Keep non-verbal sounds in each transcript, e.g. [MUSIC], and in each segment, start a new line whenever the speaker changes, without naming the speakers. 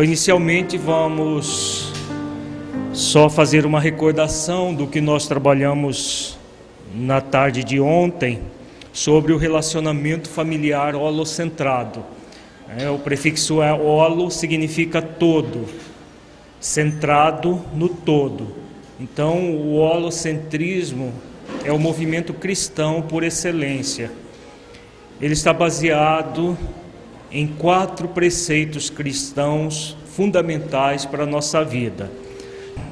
Então, inicialmente, vamos só fazer uma recordação do que nós trabalhamos na tarde de ontem sobre o relacionamento familiar holocentrado. É, o prefixo é holo significa todo, centrado no todo. Então, o holocentrismo é o movimento cristão por excelência. Ele está baseado em quatro preceitos cristãos fundamentais para a nossa vida.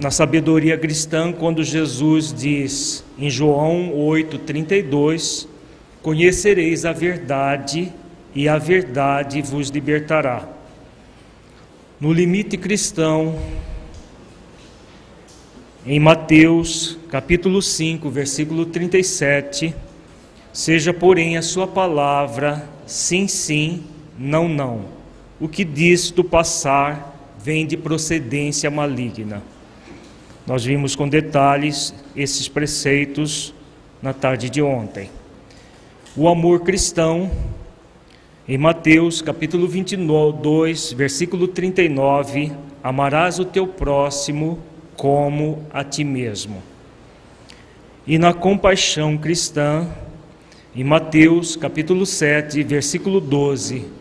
Na sabedoria cristã, quando Jesus diz em João 8:32, conhecereis a verdade e a verdade vos libertará. No limite cristão, em Mateus, capítulo 5, versículo 37, seja, porém, a sua palavra sim, sim não, não. O que diz do passar vem de procedência maligna. Nós vimos com detalhes esses preceitos na tarde de ontem. O amor cristão, em Mateus capítulo 22, versículo 39, amarás o teu próximo como a ti mesmo. E na compaixão cristã, em Mateus capítulo 7, versículo 12,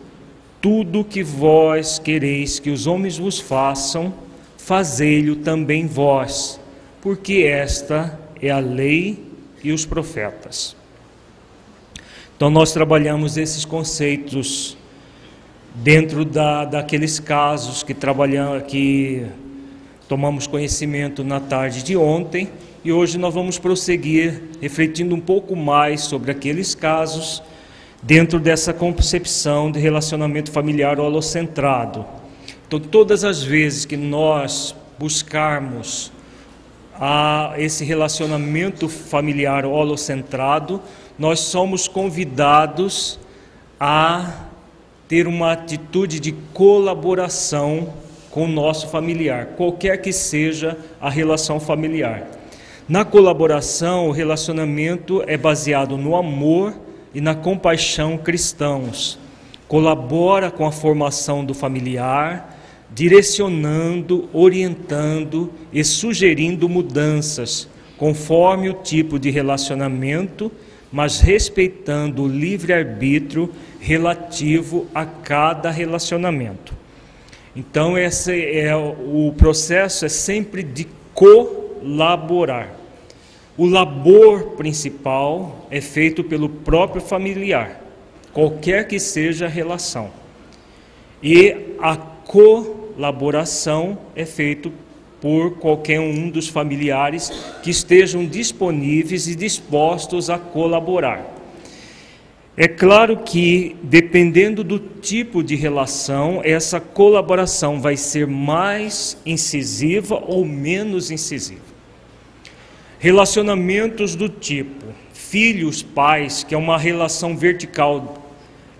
tudo que vós quereis que os homens vos façam, fazei-lo também vós, porque esta é a lei e os profetas. Então, nós trabalhamos esses conceitos dentro da, daqueles casos que trabalhamos, que tomamos conhecimento na tarde de ontem, e hoje nós vamos prosseguir refletindo um pouco mais sobre aqueles casos dentro dessa concepção de relacionamento familiar holocentrado. Então, todas as vezes que nós buscarmos a esse relacionamento familiar holocentrado, nós somos convidados a ter uma atitude de colaboração com o nosso familiar, qualquer que seja a relação familiar. Na colaboração, o relacionamento é baseado no amor e na compaixão cristãos. Colabora com a formação do familiar, direcionando, orientando e sugerindo mudanças conforme o tipo de relacionamento, mas respeitando o livre-arbítrio relativo a cada relacionamento. Então esse é o processo é sempre de colaborar. O labor principal é feito pelo próprio familiar, qualquer que seja a relação. E a colaboração é feito por qualquer um dos familiares que estejam disponíveis e dispostos a colaborar. É claro que, dependendo do tipo de relação, essa colaboração vai ser mais incisiva ou menos incisiva. Relacionamentos do tipo filhos, pais, que é uma relação vertical,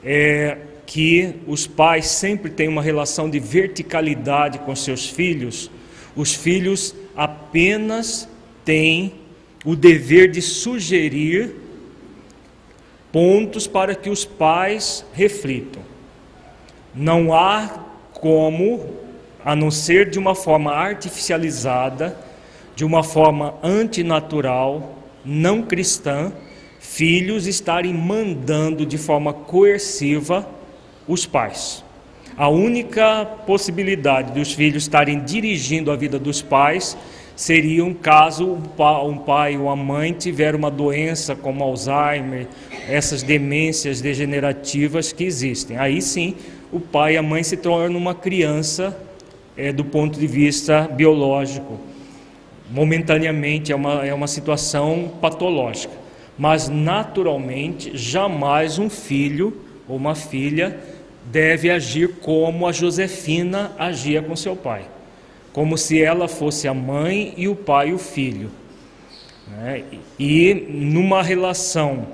é, que os pais sempre têm uma relação de verticalidade com seus filhos, os filhos apenas têm o dever de sugerir pontos para que os pais reflitam. Não há como, a não ser de uma forma artificializada, de uma forma antinatural, não cristã filhos estarem mandando de forma coerciva os pais. A única possibilidade dos filhos estarem dirigindo a vida dos pais seria um caso um pai ou a mãe tiver uma doença como Alzheimer, essas demências degenerativas que existem. Aí sim, o pai e a mãe se tornam uma criança é, do ponto de vista biológico. Momentaneamente é uma, é uma situação patológica, mas naturalmente jamais um filho ou uma filha deve agir como a Josefina agia com seu pai, como se ela fosse a mãe e o pai o filho. Né? E numa relação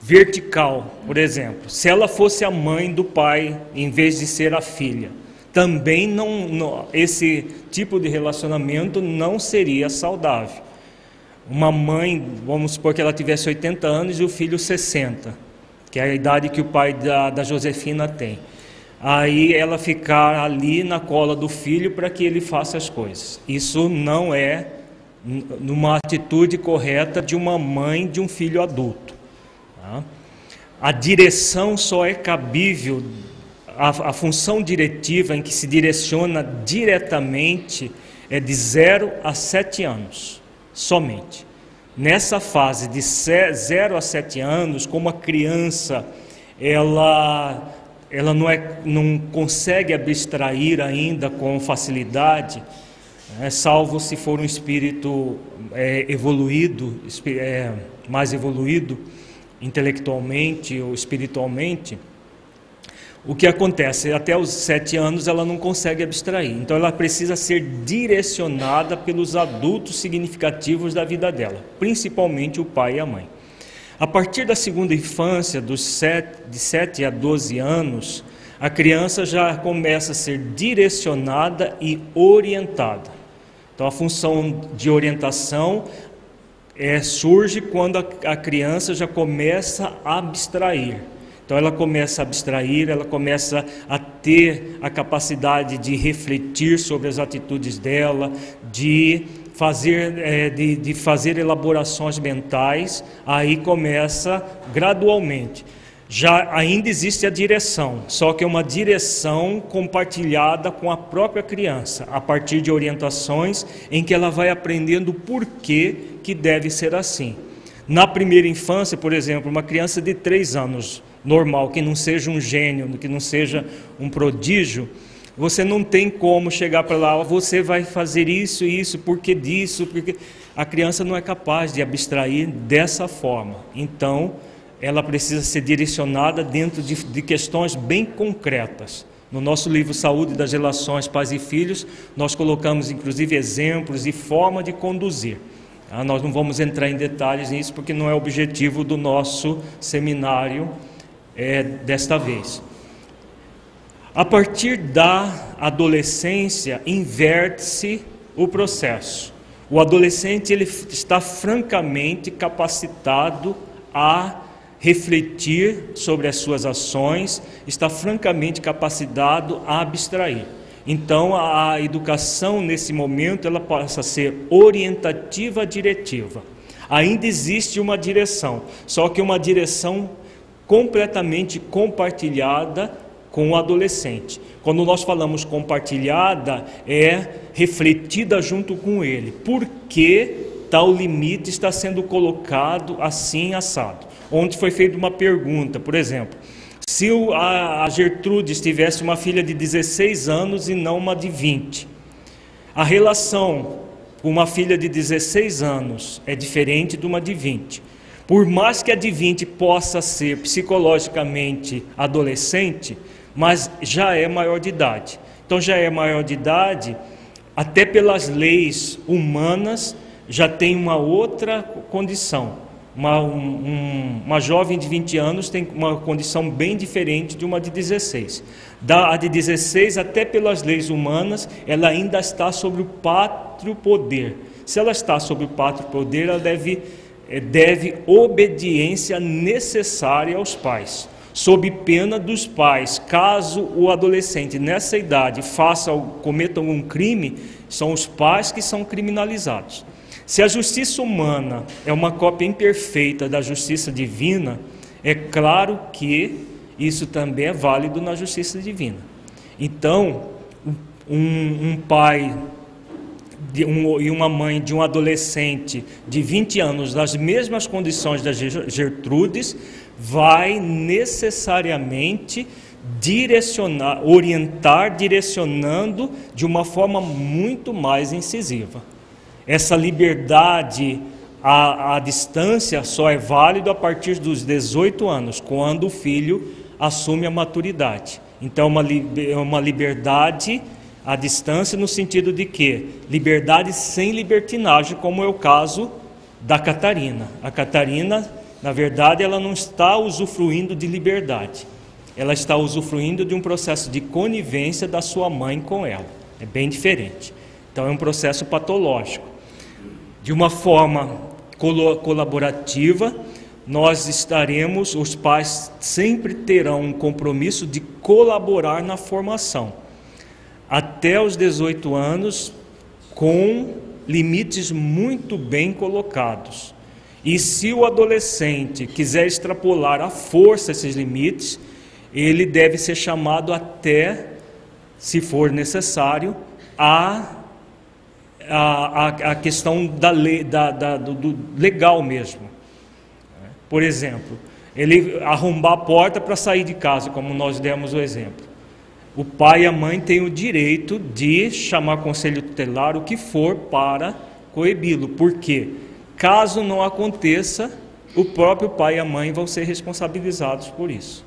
vertical, por exemplo, se ela fosse a mãe do pai em vez de ser a filha, também não, não esse tipo de relacionamento não seria saudável. Uma mãe, vamos supor que ela tivesse 80 anos e o filho 60 que é a idade que o pai da, da Josefina tem. Aí ela ficar ali na cola do filho para que ele faça as coisas. Isso não é numa atitude correta de uma mãe de um filho adulto. Tá? A direção só é cabível, a, a função diretiva em que se direciona diretamente é de 0 a 7 anos, somente. Nessa fase de 0 a 7 anos, como a criança ela, ela não, é, não consegue abstrair ainda com facilidade, né, salvo se for um espírito é, evoluído, é, mais evoluído intelectualmente ou espiritualmente, o que acontece? Até os sete anos ela não consegue abstrair, então ela precisa ser direcionada pelos adultos significativos da vida dela, principalmente o pai e a mãe. A partir da segunda infância, dos sete, de 7 a 12 anos, a criança já começa a ser direcionada e orientada. Então, a função de orientação é, surge quando a, a criança já começa a abstrair. Então ela começa a abstrair, ela começa a ter a capacidade de refletir sobre as atitudes dela, de fazer, é, de, de fazer elaborações mentais, aí começa gradualmente. Já ainda existe a direção, só que é uma direção compartilhada com a própria criança, a partir de orientações em que ela vai aprendendo o porquê que deve ser assim. Na primeira infância, por exemplo, uma criança de três anos normal, que não seja um gênio, que não seja um prodígio, você não tem como chegar para lá, você vai fazer isso e isso, porque disso, porque a criança não é capaz de abstrair dessa forma. Então, ela precisa ser direcionada dentro de, de questões bem concretas. No nosso livro Saúde das Relações Pais e Filhos, nós colocamos inclusive exemplos e forma de conduzir. Ah, nós não vamos entrar em detalhes nisso porque não é objetivo do nosso seminário é, desta vez. A partir da adolescência, inverte-se o processo. O adolescente ele está francamente capacitado a refletir sobre as suas ações, está francamente capacitado a abstrair. Então, a educação nesse momento ela passa a ser orientativa diretiva. Ainda existe uma direção, só que uma direção completamente compartilhada com o adolescente. Quando nós falamos compartilhada, é refletida junto com ele. Por que tal limite está sendo colocado assim assado? Onde foi feita uma pergunta, por exemplo, se a Gertrude tivesse uma filha de 16 anos e não uma de 20, a relação com uma filha de 16 anos é diferente de uma de 20. Por mais que a de 20 possa ser psicologicamente adolescente, mas já é maior de idade. Então já é maior de idade, até pelas leis humanas já tem uma outra condição. Uma, um, uma jovem de 20 anos tem uma condição bem diferente de uma de 16. Da a de 16, até pelas leis humanas, ela ainda está sobre o pátrio poder. Se ela está sobre o pátrio poder, ela deve deve obediência necessária aos pais, sob pena dos pais, caso o adolescente nessa idade faça cometa algum crime, são os pais que são criminalizados. Se a justiça humana é uma cópia imperfeita da justiça divina, é claro que isso também é válido na justiça divina. Então, um, um pai um, e uma mãe de um adolescente de 20 anos nas mesmas condições da Gertrudes vai necessariamente direcionar, orientar, direcionando de uma forma muito mais incisiva. Essa liberdade à, à distância só é válido a partir dos 18 anos, quando o filho assume a maturidade. Então, uma, é uma liberdade à distância no sentido de que liberdade sem libertinagem, como é o caso da Catarina. A Catarina, na verdade, ela não está usufruindo de liberdade. Ela está usufruindo de um processo de conivência da sua mãe com ela. É bem diferente. Então é um processo patológico. De uma forma colaborativa, nós estaremos, os pais sempre terão um compromisso de colaborar na formação até os 18 anos com limites muito bem colocados. E se o adolescente quiser extrapolar à força esses limites, ele deve ser chamado até, se for necessário, a, a, a questão da lei, da, da, do, do legal mesmo. Por exemplo, ele arrombar a porta para sair de casa, como nós demos o exemplo. O pai e a mãe têm o direito de chamar conselho tutelar o que for para coibi-lo, porque caso não aconteça, o próprio pai e a mãe vão ser responsabilizados por isso.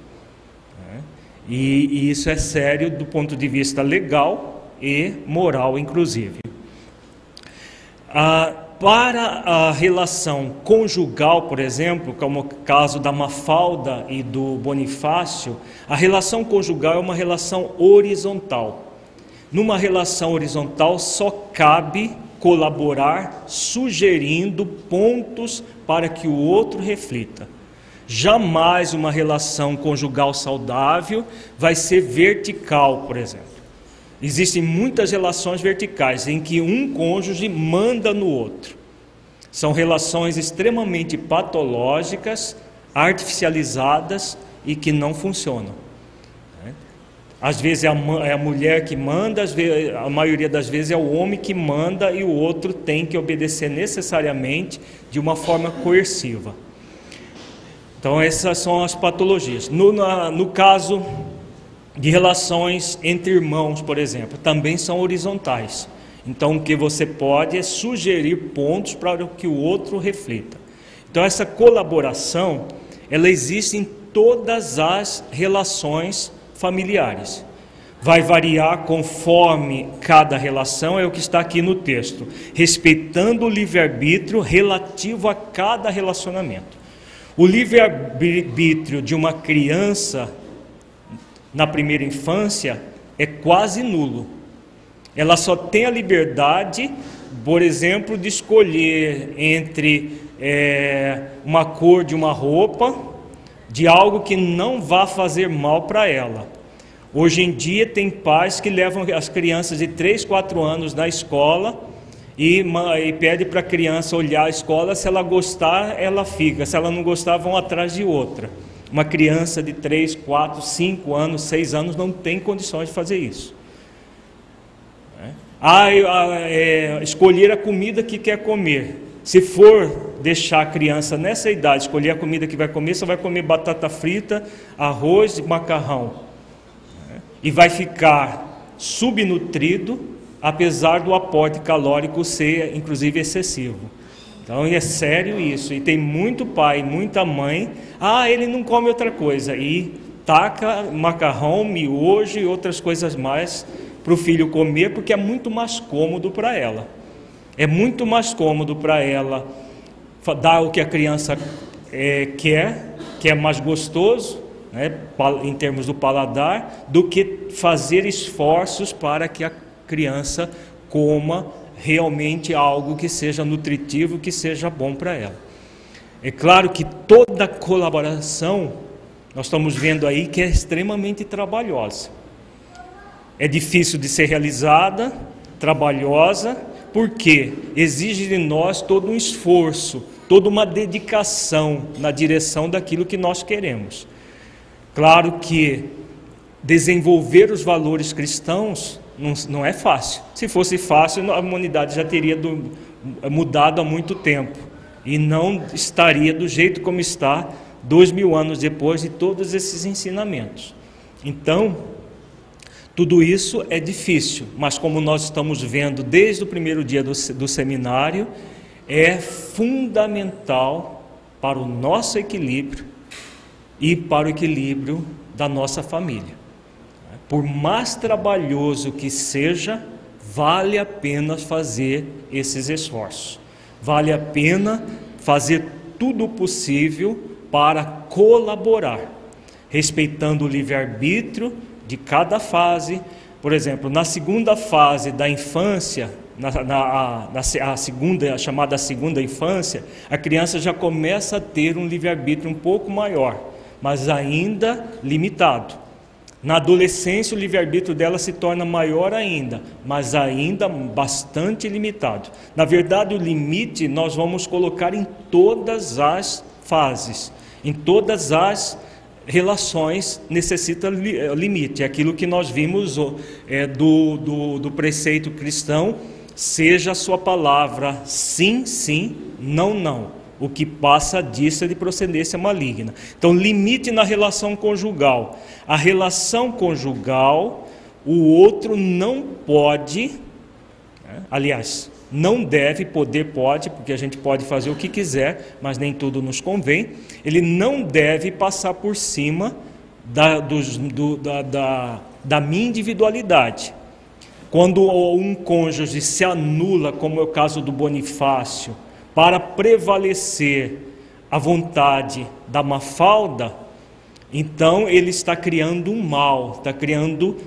Né? E, e isso é sério do ponto de vista legal e moral, inclusive. Ah, para a relação conjugal, por exemplo, como o caso da Mafalda e do Bonifácio, a relação conjugal é uma relação horizontal. Numa relação horizontal só cabe colaborar sugerindo pontos para que o outro reflita. Jamais uma relação conjugal saudável vai ser vertical, por exemplo. Existem muitas relações verticais em que um cônjuge manda no outro. São relações extremamente patológicas, artificializadas e que não funcionam. Às vezes é a, é mulher que manda, vezes, a maioria das vezes é o homem que manda e o outro tem que obedecer necessariamente de uma forma coerciva. Então, essas são as patologias. No, na, no caso de relações entre irmãos, por exemplo, também são horizontais. Então, o que você pode é sugerir pontos para que o outro reflita. Então, essa colaboração, ela existe em todas as relações familiares. Vai variar conforme cada relação, é o que está aqui no texto, respeitando o livre-arbítrio relativo a cada relacionamento. O livre-arbítrio de uma criança na primeira infância é quase nulo. Ela só tem a liberdade, por exemplo, de escolher entre é, uma cor de uma roupa, de algo que não vá fazer mal para ela. Hoje em dia tem pais que levam as crianças de 3, 4 anos na escola e, e pede para a criança olhar a escola, se ela gostar, ela fica, se ela não gostar, vão atrás de outra. Uma criança de 3, 4, 5 anos, 6 anos não tem condições de fazer isso. É. Ah, é, escolher a comida que quer comer. Se for deixar a criança nessa idade escolher a comida que vai comer, só vai comer batata frita, arroz e macarrão. É. E vai ficar subnutrido, apesar do aporte calórico ser, inclusive, excessivo. Então é sério isso. E tem muito pai, muita mãe. Ah, ele não come outra coisa. E taca macarrão, miojo e outras coisas mais para o filho comer, porque é muito mais cômodo para ela. É muito mais cômodo para ela dar o que a criança é, quer, que é mais gostoso, né, em termos do paladar, do que fazer esforços para que a criança coma realmente algo que seja nutritivo, que seja bom para ela. É claro que toda colaboração, nós estamos vendo aí que é extremamente trabalhosa. É difícil de ser realizada, trabalhosa, porque exige de nós todo um esforço, toda uma dedicação na direção daquilo que nós queremos. Claro que desenvolver os valores cristãos não, não é fácil. Se fosse fácil, a humanidade já teria do, mudado há muito tempo e não estaria do jeito como está dois mil anos depois de todos esses ensinamentos. Então, tudo isso é difícil, mas como nós estamos vendo desde o primeiro dia do, do seminário, é fundamental para o nosso equilíbrio e para o equilíbrio da nossa família. Por mais trabalhoso que seja, vale a pena fazer esses esforços. Vale a pena fazer tudo possível para colaborar, respeitando o livre-arbítrio de cada fase. Por exemplo, na segunda fase da infância, na, na, na a segunda, a chamada segunda infância, a criança já começa a ter um livre-arbítrio um pouco maior, mas ainda limitado. Na adolescência, o livre-arbítrio dela se torna maior ainda, mas ainda bastante limitado. Na verdade, o limite nós vamos colocar em todas as fases, em todas as relações necessita eh, limite. É aquilo que nós vimos é, do, do, do preceito cristão, seja a sua palavra sim, sim, não, não o que passa disso é de procedência maligna. Então, limite na relação conjugal. A relação conjugal, o outro não pode, né? aliás, não deve, poder pode, porque a gente pode fazer o que quiser, mas nem tudo nos convém. Ele não deve passar por cima da, dos, do, da, da, da minha individualidade. Quando um cônjuge se anula, como é o caso do Bonifácio, para prevalecer a vontade da Mafalda, então ele está criando um mal, está criando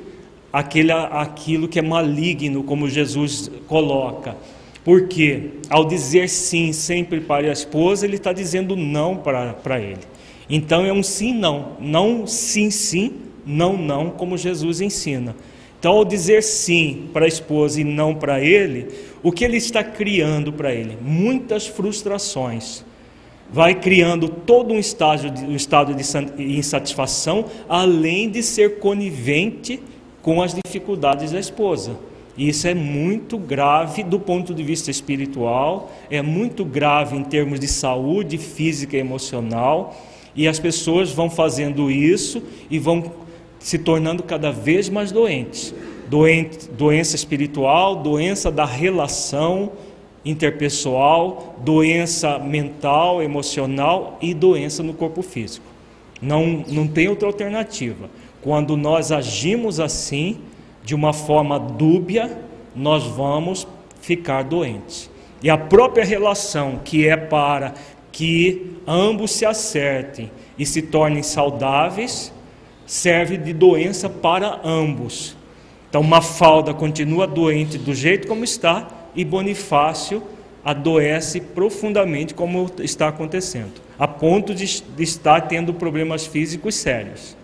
aquele, aquilo que é maligno, como Jesus coloca. Porque ao dizer sim sempre para a esposa, ele está dizendo não para, para ele. Então é um sim, não. Não sim, sim, não, não, como Jesus ensina. Então, ao dizer sim para a esposa e não para ele, o que ele está criando para ele? Muitas frustrações. Vai criando todo um, estágio de, um estado de insatisfação, além de ser conivente com as dificuldades da esposa. E isso é muito grave do ponto de vista espiritual, é muito grave em termos de saúde física e emocional, e as pessoas vão fazendo isso e vão se tornando cada vez mais doentes. Doente, doença espiritual, doença da relação interpessoal, doença mental, emocional e doença no corpo físico. Não, não tem outra alternativa. Quando nós agimos assim, de uma forma dúbia, nós vamos ficar doentes. E a própria relação que é para que ambos se acertem e se tornem saudáveis, serve de doença para ambos. Então, Mafalda continua doente do jeito como está e Bonifácio adoece profundamente, como está acontecendo, a ponto de, de estar tendo problemas físicos sérios.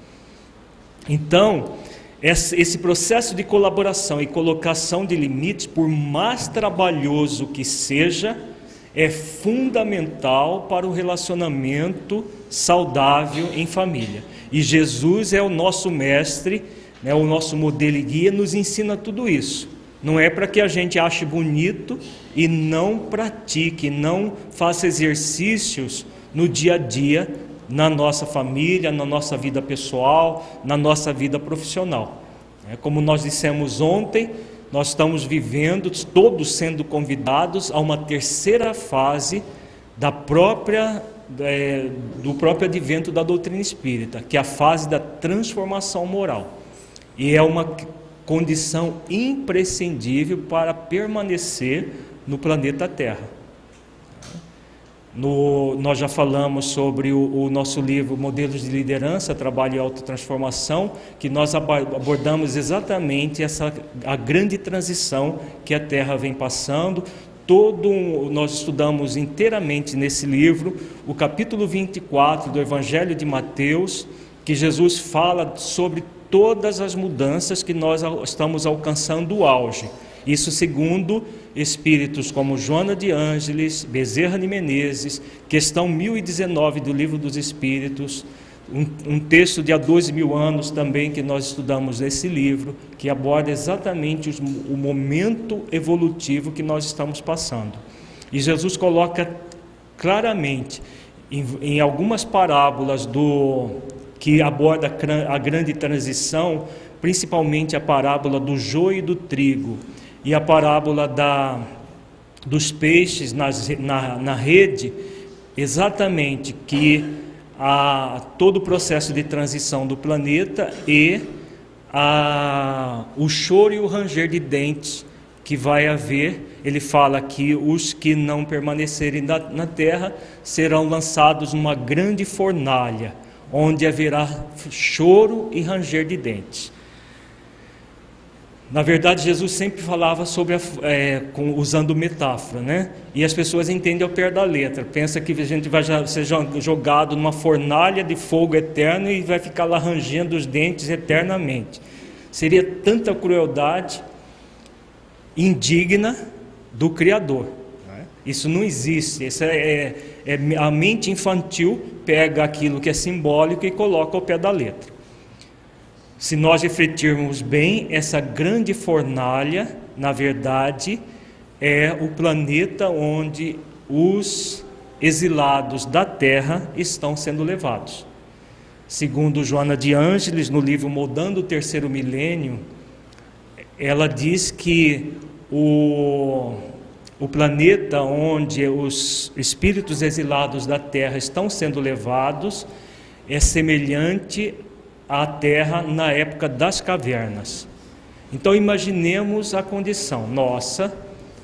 Então, esse processo de colaboração e colocação de limites, por mais trabalhoso que seja, é fundamental para o relacionamento saudável em família. E Jesus é o nosso mestre, né, o nosso modelo e guia, nos ensina tudo isso. Não é para que a gente ache bonito e não pratique, não faça exercícios no dia a dia, na nossa família, na nossa vida pessoal, na nossa vida profissional. É, como nós dissemos ontem, nós estamos vivendo, todos sendo convidados a uma terceira fase da própria é, do próprio advento da doutrina espírita, que é a fase da transformação moral. E é uma condição imprescindível para permanecer no planeta Terra. No, nós já falamos sobre o, o, nosso livro Modelos de Liderança, Trabalho e Autotransformação, que nós abordamos exatamente essa a grande transição que a Terra vem passando, todo nós estudamos inteiramente nesse livro o capítulo 24 do Evangelho de Mateus, que Jesus fala sobre todas as mudanças que nós estamos alcançando o auge. Isso segundo espíritos como Joana de Ângeles, Bezerra de Menezes, questão 1019 do Livro dos Espíritos, um, um, texto de há 12 mil anos também que nós estudamos nesse livro, que aborda exatamente os, o momento evolutivo que nós estamos passando. E Jesus coloca claramente em, em algumas parábolas do que aborda a grande transição, principalmente a parábola do joio e do trigo e a parábola da, dos peixes nas, na, na rede, exatamente que a, todo o processo de transição do planeta e a, o choro e o ranger de dentes que vai haver. Ele fala que os que não permanecerem na, na terra serão lançados numa grande fornalha, onde haverá choro e ranger de dentes. Na verdade, Jesus sempre falava sobre a, é, com, usando metáfora, né? E as pessoas entendem ao pé da letra. Pensa que a gente vai ser jogado numa fornalha de fogo eterno e vai ficar lá rangendo os dentes eternamente. Seria tanta crueldade indigna do Criador. Né? Isso não existe. Isso é, é, é, a mente infantil pega aquilo que é simbólico e coloca ao pé da letra. Se nós refletirmos bem, essa grande fornalha, na verdade, é o planeta onde os exilados da terra estão sendo levados. Segundo Joana de Ângeles, no livro Moldando o Terceiro Milênio, ela diz que o, o planeta onde os espíritos exilados da terra estão sendo levados é semelhante à Terra na época das cavernas. Então imaginemos a condição nossa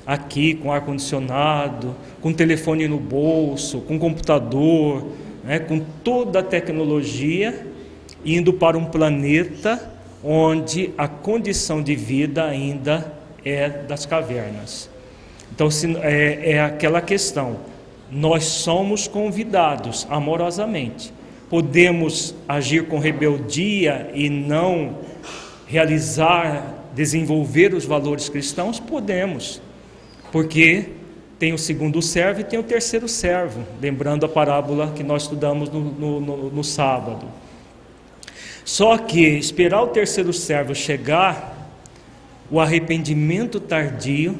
aqui com ar condicionado, com telefone no bolso, com computador, né, com toda a tecnologia, indo para um planeta onde a condição de vida ainda é das cavernas. Então é, é aquela questão. Nós somos convidados amorosamente podemos agir com rebeldia e não realizar, desenvolver os valores cristãos? Podemos, porque tem o segundo servo e tem o terceiro servo, lembrando a parábola que nós estudamos no, no, no, no sábado. Só que esperar o terceiro servo chegar, o arrependimento tardio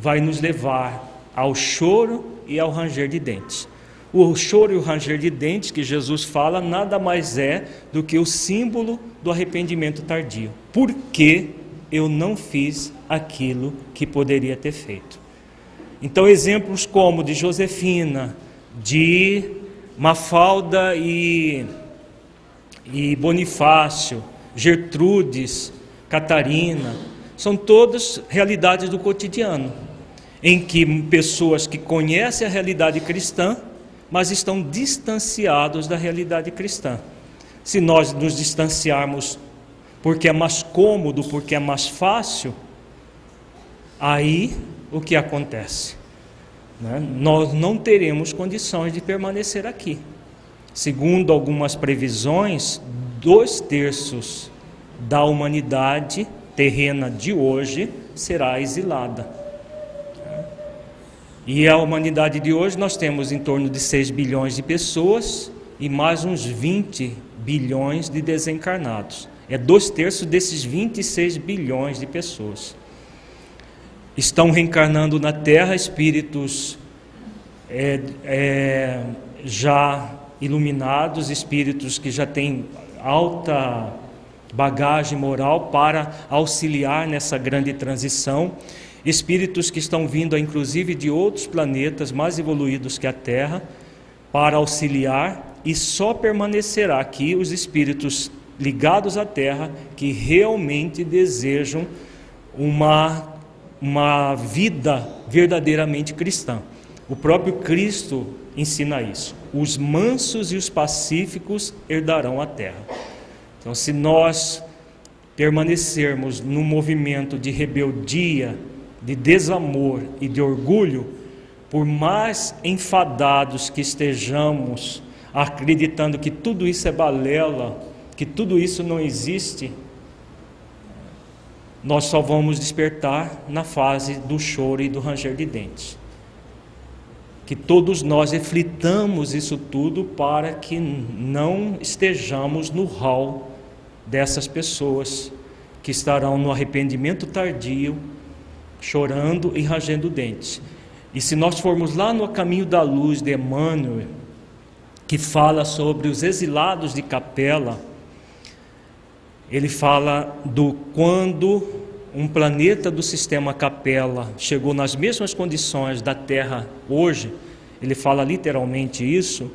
vai nos levar ao choro e ao ranger de dentes. O choro e o ranger de dentes que Jesus fala nada mais é do que o símbolo do arrependimento tardio. Por que eu não fiz aquilo que poderia ter feito? Então, exemplos como de Josefina, de Mafalda e, e Bonifácio, Gertrudes, Catarina, são todas realidades do cotidiano, em que pessoas que conhecem a realidade cristã mas estão distanciados da realidade cristã. Se nós nos distanciarmos porque é mais cômodo, porque é mais fácil, aí o que acontece? Né? Nós não teremos condições de permanecer aqui. Segundo algumas previsões, dois terços da humanidade terrena de hoje será exilada. E a humanidade de hoje nós temos em torno de 6 bilhões de pessoas e mais uns 20 bilhões de desencarnados. É dois terços desses 26 bilhões de pessoas. Estão reencarnando na Terra espíritos é, é, já iluminados, espíritos que já têm alta bagagem moral para auxiliar nessa grande transição espíritos que estão vindo, inclusive, de outros planetas mais evoluídos que a Terra, para auxiliar, e só permanecerá aqui os espíritos ligados à Terra que realmente desejam uma, uma vida verdadeiramente cristã. O próprio Cristo ensina isso. Os mansos e os pacíficos herdarão a terra. Então, se nós permanecermos no movimento de rebeldia, de desamor e de orgulho, por mais enfadados que estejamos, acreditando que tudo isso é balela, que tudo isso não existe, nós só vamos despertar na fase do choro e do ranger de dentes. Que todos nós reflitamos isso tudo para que não estejamos no hall dessas pessoas que estarão no arrependimento tardio, chorando e rangendo dentes. E se nós formos lá no caminho da luz de Emmanuel, que fala sobre os exilados de Capela, ele fala do quando um planeta do sistema Capela chegou nas mesmas condições da Terra hoje, ele fala literalmente isso,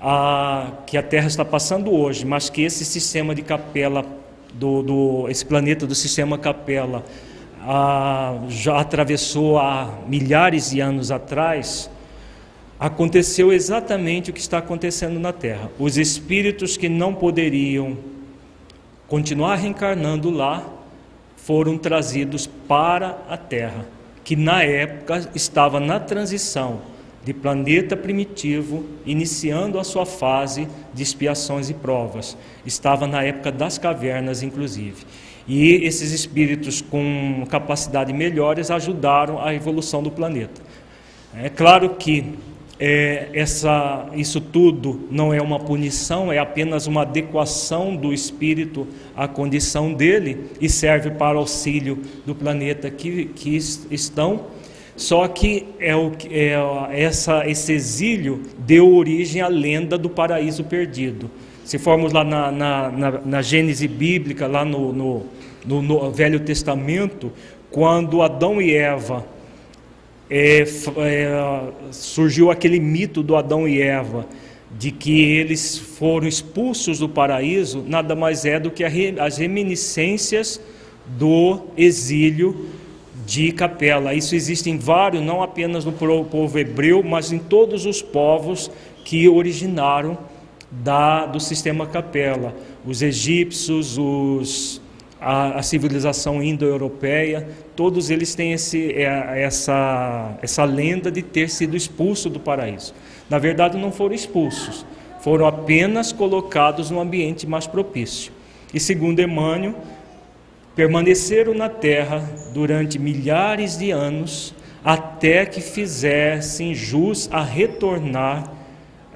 a, que a Terra está passando hoje, mas que esse sistema de Capela, do, do esse planeta do sistema Capela, a, já atravessou há milhares de anos atrás, aconteceu exatamente o que está acontecendo na Terra. Os espíritos que não poderiam continuar reencarnando lá, foram trazidos para a Terra, que na época estava na transição de planeta primitivo, iniciando a sua fase de expiações e provas. Estava na época das cavernas, inclusive. E esses espíritos com capacidade melhores ajudaram a evolução do planeta. É claro que é, essa, isso tudo não é uma punição, é apenas uma adequação do espírito à condição dele e serve para auxílio do planeta que, que estão. Só que é o, é, essa, esse exílio deu origem à lenda do paraíso perdido. Se formos lá na, na, na, na Gênese bíblica, lá no, no, no, no Velho Testamento, quando Adão e Eva é, é, surgiu aquele mito do Adão e Eva, de que eles foram expulsos do paraíso, nada mais é do que as reminiscências do exílio de Capela. Isso existe em vários, não apenas no povo hebreu, mas em todos os povos que originaram da, do sistema Capela. Os egípcios, os a, a civilização indo-europeia, todos eles têm esse, é, essa, essa lenda de ter sido expulso do paraíso. Na verdade, não foram expulsos, foram apenas colocados num ambiente mais propício. E segundo Emmanuel, permaneceram na terra durante milhares de anos até que fizessem jus a retornar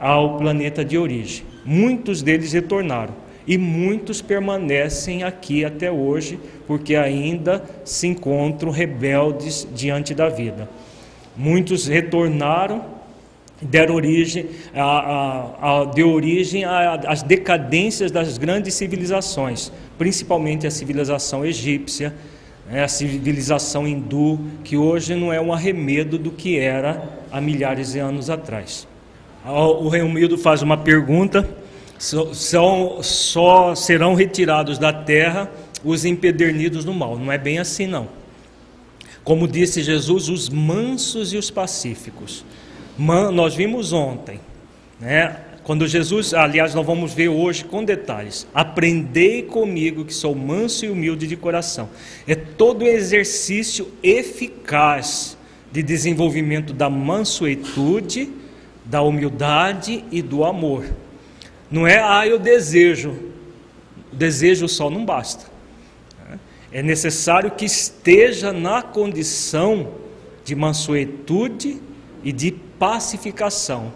ao planeta de origem. Muitos deles retornaram e muitos permanecem aqui até hoje, porque ainda se encontram rebeldes diante da vida. Muitos retornaram, deram origem, a, a, a, deu origem às decadências das grandes civilizações, principalmente a civilização egípcia, né, a civilização hindu, que hoje não é um arremedo do que era há milhares de anos atrás. O Reumildo faz uma pergunta são, só serão retirados da terra os empedernidos no mal. Não é bem assim, não. Como disse Jesus, os mansos e os pacíficos. Man, nós vimos ontem, né? Quando Jesus, aliás, nós vamos ver hoje com detalhes. Aprendei comigo que sou manso e humilde de coração. É todo exercício eficaz de desenvolvimento da mansuetude, da humildade e do amor. Não é, ah, eu desejo. O desejo só não basta. É necessário que esteja na condição de mansuetude e de pacificação.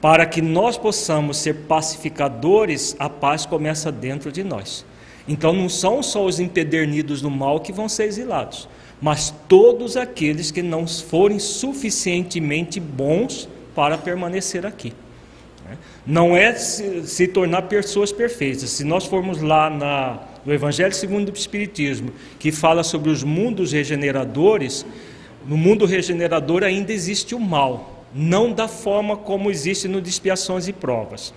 Para que nós possamos ser pacificadores, a paz começa dentro de nós. Então não são só os empedernidos do mal que vão ser exilados, mas todos aqueles que não forem suficientemente bons para permanecer aqui. Não é se, se, tornar pessoas perfeitas. Se nós formos lá na, no Evangelho segundo o Espiritismo, que fala sobre os mundos regeneradores, no mundo regenerador ainda existe o mal, não da forma como existe no de expiações e provas.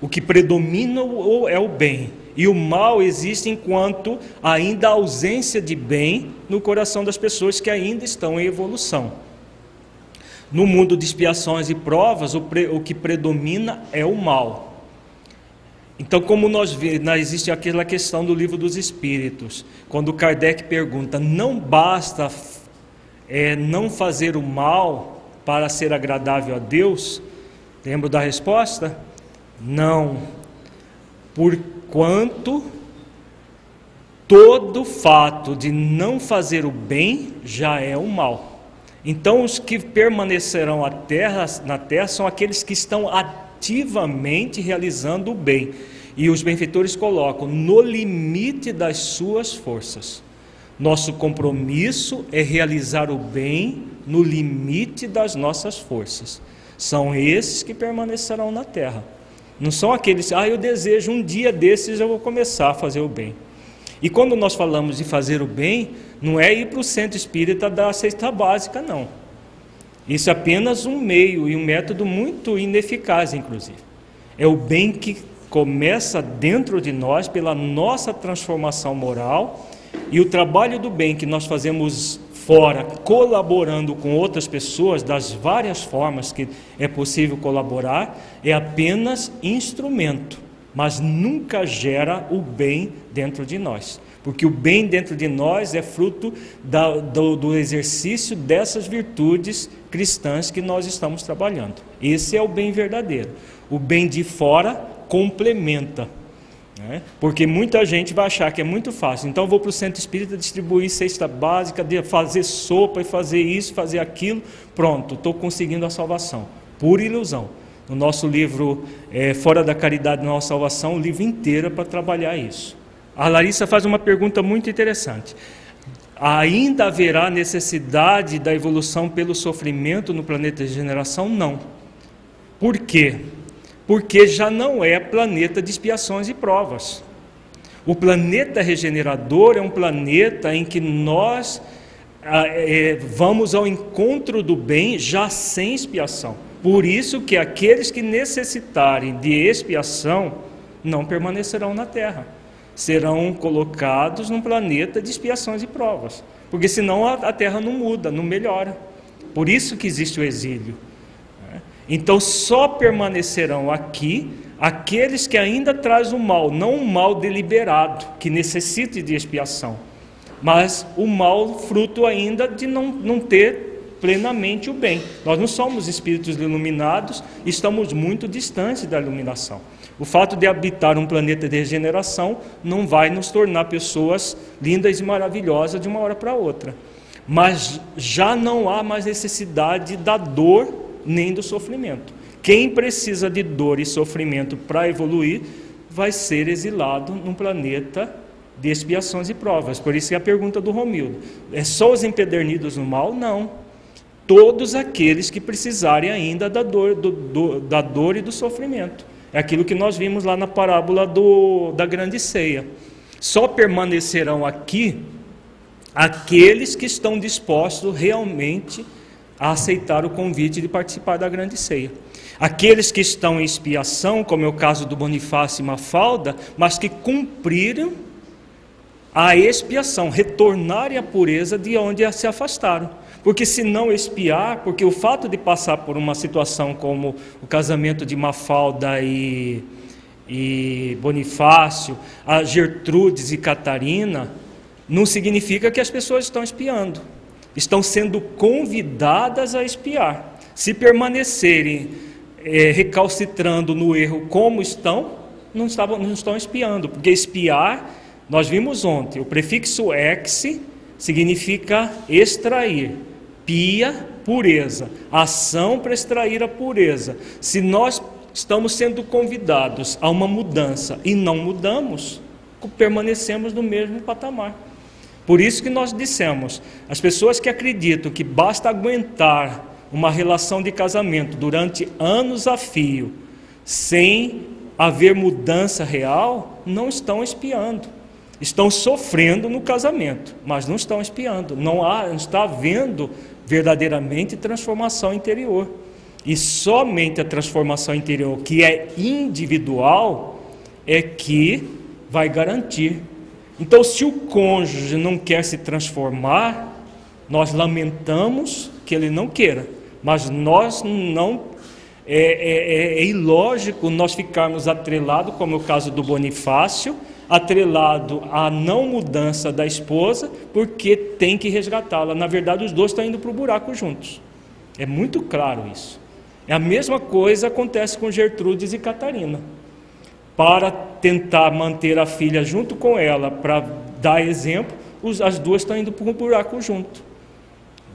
O que predomina é o bem, e o mal existe enquanto ainda há ausência de bem no coração das pessoas que ainda estão em evolução. No mundo de expiações e provas, o, pre, o que predomina é o mal. Então, como nós vemos, existe aquela questão do livro dos Espíritos, quando Kardec pergunta: não basta é, não fazer o mal para ser agradável a Deus? Lembro da resposta? Não. Porquanto todo fato de não fazer o bem já é o mal. Então, os que permanecerão terra, na terra são aqueles que estão ativamente realizando o bem. E os benfeitores colocam no limite das suas forças. Nosso compromisso é realizar o bem no limite das nossas forças. São esses que permanecerão na terra. Não são aqueles, ah, eu desejo um dia desses eu vou começar a fazer o bem. E quando nós falamos de fazer o bem, não é ir para o centro espírita da cesta básica, não. Isso é apenas um meio e um método muito ineficaz, inclusive. É o bem que começa dentro de nós pela nossa transformação moral e o trabalho do bem que nós fazemos fora, colaborando com outras pessoas das várias formas que é possível colaborar, é apenas instrumento, mas nunca gera o bem dentro de nós. Porque o bem dentro de nós é fruto da, do, do exercício dessas virtudes cristãs que nós estamos trabalhando. Esse é o bem verdadeiro. O bem de fora complementa né? Porque muita gente vai achar que é muito fácil. Então, vou para o centro espírita distribuir cesta básica, fazer sopa e fazer isso, fazer aquilo. Pronto, estou conseguindo a salvação. Pura ilusão. No nosso livro é, Fora da Caridade, Nossa Salvação, o livro inteiro é para trabalhar isso. A Larissa faz uma pergunta muito interessante. Ainda haverá necessidade da evolução pelo sofrimento no planeta de regeneração? Não. Por quê? porque já não é planeta de expiações e provas. O planeta regenerador é um planeta em que nós ah, é, vamos ao encontro do bem já sem expiação. Por isso que aqueles que necessitarem de expiação não permanecerão na Terra, serão colocados num planeta de expiações e provas, porque senão a, Terra não muda, não melhora. Por isso que existe o exílio. Então só permanecerão aqui aqueles que ainda trazem o mal, não o mal deliberado, que necessite de expiação, mas o mal fruto ainda de não, não ter plenamente o bem. Nós não somos espíritos iluminados, estamos muito distantes da iluminação. O fato de habitar um planeta de regeneração não vai nos tornar pessoas lindas e maravilhosas de uma hora para outra. Mas já não há mais necessidade da dor nem do sofrimento. Quem precisa de dor e sofrimento para evoluir vai ser exilado num planeta de expiações e provas. Por isso é a pergunta do Romildo: é só os empedernidos no mal? Não. Todos aqueles que precisarem ainda da dor, do, do, da dor e do sofrimento. É aquilo que nós vimos lá na parábola do, da grande ceia. Só permanecerão aqui aqueles que estão dispostos realmente a aceitar o convite de participar da grande ceia. Aqueles que estão em expiação, como é o caso do Bonifácio e Mafalda, mas que cumpriram a expiação, retornarem à pureza de onde se afastaram. Porque se não expiar, porque o fato de passar por uma situação como o casamento de Mafalda e, e Bonifácio, a Gertrudes e Catarina, não significa que as pessoas estão espiando. Estão sendo convidadas a espiar. Se permanecerem é, recalcitrando no erro como estão, não, estavam, não estão espiando, porque espiar, nós vimos ontem, o prefixo ex significa extrair, pia, pureza, ação para extrair a pureza. Se nós estamos sendo convidados a uma mudança e não mudamos, permanecemos no mesmo patamar. Por isso que nós dissemos, as pessoas que acreditam que basta aguentar uma relação de casamento durante anos a fio, sem haver mudança real, não estão espiando. Estão sofrendo no casamento, mas não estão espiando. Não, há, não está havendo verdadeiramente transformação interior. E somente a transformação interior, que é individual, é que vai garantir então, se o cônjuge não quer se transformar, nós lamentamos que ele não queira, mas nós não. É, é, é, é ilógico nós ficarmos atrelados, como é o caso do Bonifácio, atrelado à não mudança da esposa, porque tem que resgatá-la. Na verdade, os dois estão indo para o buraco juntos. É muito claro isso. É a mesma coisa acontece com Gertrudes e Catarina para tentar manter a filha junto com ela, para dá exemplo, as duas estão indo para um buraco junto.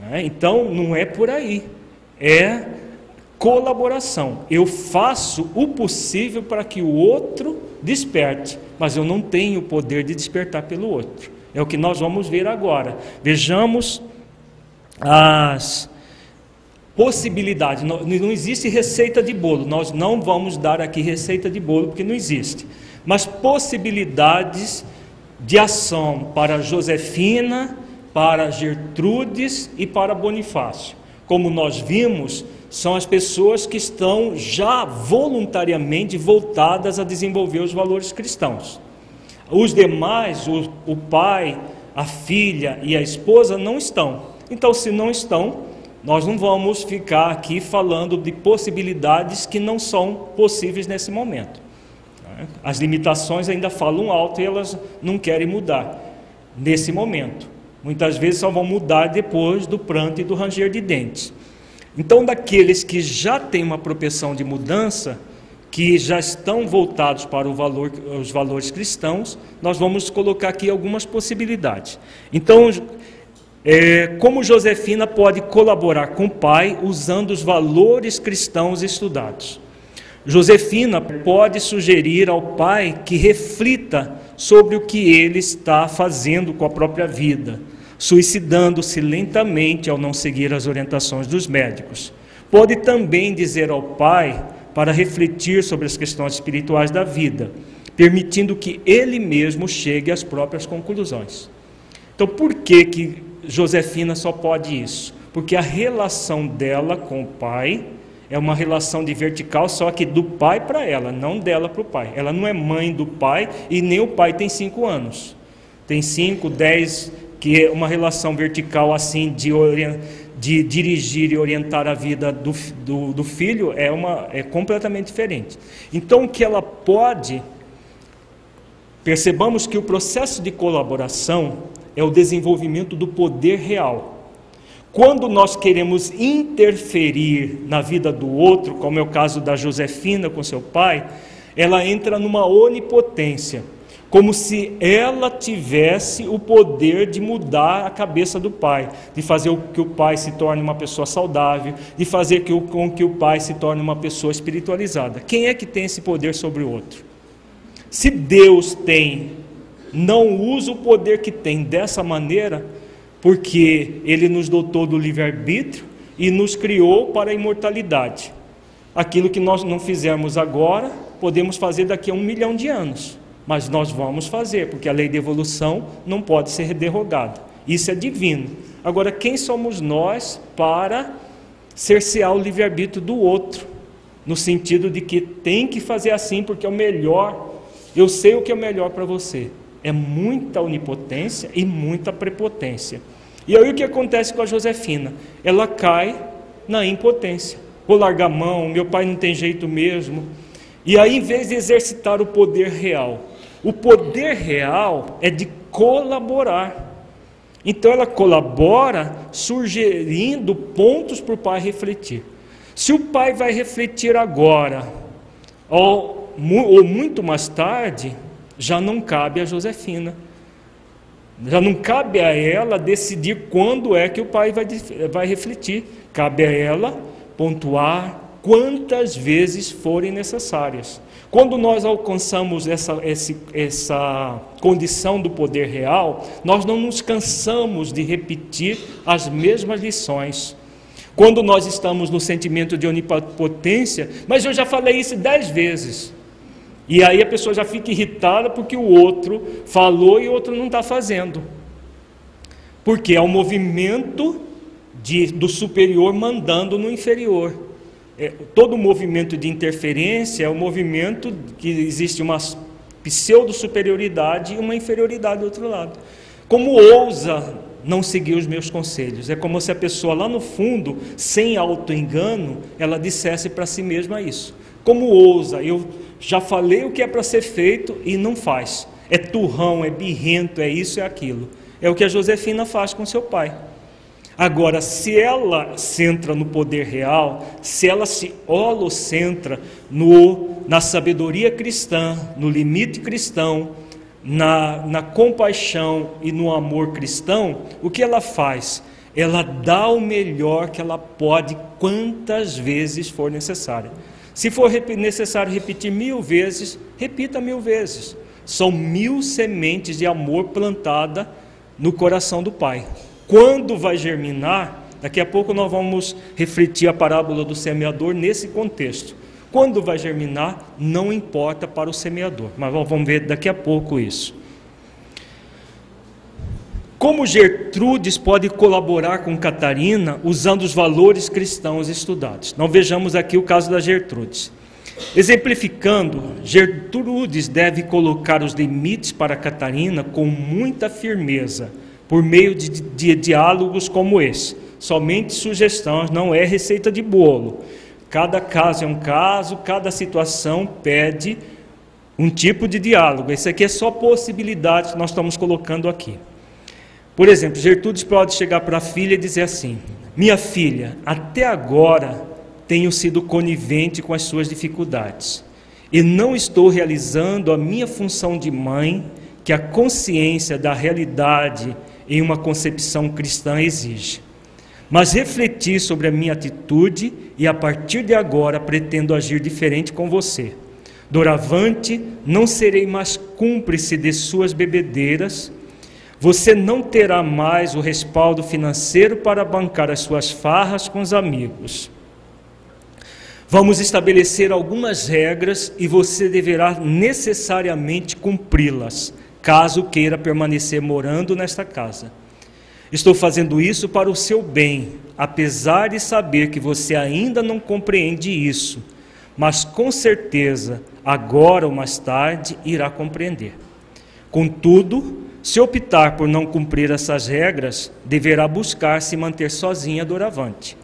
Né? Então, não é por aí. É colaboração. Eu faço o possível para que o outro desperte, mas eu não tenho o poder de despertar pelo outro. É o que nós vamos ver agora. Vejamos as possibilidades. Não, não existe receita de bolo. Nós não vamos dar aqui receita de bolo porque não existe. Mas possibilidades de ação para Josefina, para Gertrudes e para Bonifácio. Como nós vimos, são as pessoas que estão já voluntariamente voltadas a desenvolver os valores cristãos. Os demais, o, o pai, a filha e a esposa, não estão. Então, se não estão, nós não vamos ficar aqui falando de possibilidades que não são possíveis nesse momento. As limitações ainda falam alto e elas não querem mudar nesse momento. Muitas vezes só vão mudar depois do pranto e do ranger de dentes. Então, daqueles que já têm uma propensão de mudança, que já estão voltados para valor, os valores cristãos, nós vamos colocar aqui algumas possibilidades. Então, é, como Josefina pode colaborar com o pai usando os valores cristãos estudados? Josefina pode sugerir ao pai que reflita sobre o que ele está fazendo com a própria vida, suicidando-se lentamente ao não seguir as orientações dos médicos. Pode também dizer ao pai para refletir sobre as questões espirituais da vida, permitindo que ele mesmo chegue às próprias conclusões. Então, por que que Josefina só pode isso? Porque a relação dela com o pai é uma relação de vertical, só que do pai para ela, não dela para o pai. Ela não é mãe do pai e nem o pai tem cinco anos. Tem cinco, dez, que é uma relação vertical assim de, de dirigir e orientar a vida do, do, do filho é, uma, é completamente diferente. Então, o que ela pode, percebamos que o processo de colaboração é o desenvolvimento do poder real. Quando nós queremos interferir na vida do outro, como é o caso da Josefina com seu pai, ela entra numa onipotência, como se ela tivesse o poder de mudar a cabeça do pai, de fazer com que o pai se torne uma pessoa saudável, de fazer com que o pai se torne uma pessoa espiritualizada. Quem é que tem esse poder sobre o outro? Se Deus tem não usa o poder que tem dessa maneira, porque ele nos dotou do livre-arbítrio e nos criou para a imortalidade. Aquilo que nós não fizermos agora, podemos fazer daqui a um milhão de anos, mas nós vamos fazer, porque a lei de evolução não pode ser derrogada. Isso é divino. Agora, quem somos nós para cercear o livre-arbítrio do outro? No sentido de que tem que fazer assim porque é o melhor. Eu sei o que é o melhor para você. É muita onipotência e muita prepotência. E aí o que acontece com a Josefina? Ela cai na impotência. Vou largar a mão, meu pai não tem jeito mesmo. E aí, em vez de exercitar o poder real, o poder real é de colaborar. Então ela colabora sugerindo pontos para o pai refletir. Se o pai vai refletir agora, ou, ou muito mais tarde, já não cabe a Josefina. Já não cabe a ela decidir quando é que o pai vai, vai refletir. Cabe a ela pontuar quantas vezes forem necessárias. Quando nós alcançamos essa, essa, essa condição do poder real, nós não nos cansamos de repetir as mesmas lições. Quando nós estamos no sentimento de onipotência, mas eu já falei isso dez vezes. E aí a pessoa já fica irritada porque o outro falou e o outro não está fazendo. Porque é o movimento de, do superior mandando no inferior. É, todo movimento de interferência é o movimento que existe uma pseudo-superioridade e uma inferioridade do outro lado. Como ousa não seguir os meus conselhos? É como se a pessoa lá no fundo, sem auto-engano, ela dissesse para si mesma isso. Como ousa? Eu já falei o que é para ser feito e não faz. É turrão, é birrento, é isso, é aquilo. É o que a Josefina faz com seu pai. Agora, se ela centra no poder real, se ela se holocentra no, na sabedoria cristã, no limite cristão, na, na compaixão e no amor cristão, o que ela faz? Ela dá o melhor que ela pode, quantas vezes for necessário. Se for necessário repetir mil vezes, repita mil vezes. São mil sementes de amor plantada no coração do Pai. Quando vai germinar, daqui a pouco nós vamos refletir a parábola do semeador nesse contexto. Quando vai germinar, não importa para o semeador, mas vamos ver daqui a pouco isso. Como Gertrudes pode colaborar com Catarina usando os valores cristãos estudados? Nós vejamos aqui o caso da Gertrudes. Exemplificando, Gertrudes deve colocar os limites para Catarina com muita firmeza, por meio de, de, diálogos como esse. Somente sugestões, não é receita de bolo. Cada caso é um caso, cada situação pede um tipo de diálogo. Esse aqui é só possibilidade que nós estamos colocando aqui. Por exemplo, Gertrudes pode chegar para a filha e dizer assim: Minha filha, até agora tenho sido conivente com as suas dificuldades e não estou realizando a minha função de mãe que a consciência da realidade em uma concepção cristã exige mas refleti sobre a minha atitude e a partir de agora pretendo agir diferente com você. Doravante, não serei mais cúmplice de suas bebedeiras. Você não terá mais o respaldo financeiro para bancar as suas farras com os amigos. Vamos estabelecer algumas regras e você deverá necessariamente cumpri-las, caso queira permanecer morando nesta casa. Estou fazendo isso para o seu bem, apesar de saber que você ainda não compreende isso, mas com certeza, agora ou mais tarde, irá compreender. Contudo, se optar por não cumprir essas regras, deverá buscar se manter sozinha doravante,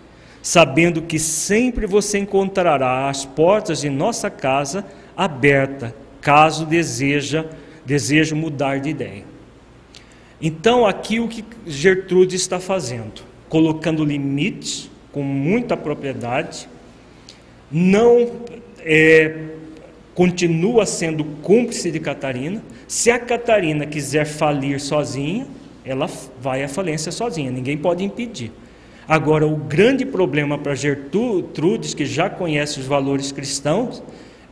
sabendo que sempre você encontrará as portas de nossa casa aberta, caso deseja, deseje mudar de ideia. Então, aqui o que Gertrude está fazendo? Colocando limites com muita propriedade, não é, continua sendo cúmplice de Catarina. Se a Catarina quiser falir sozinha, ela vai à falência sozinha, ninguém pode impedir. Agora, o grande problema para Gertrudes, que já conhece os valores cristãos,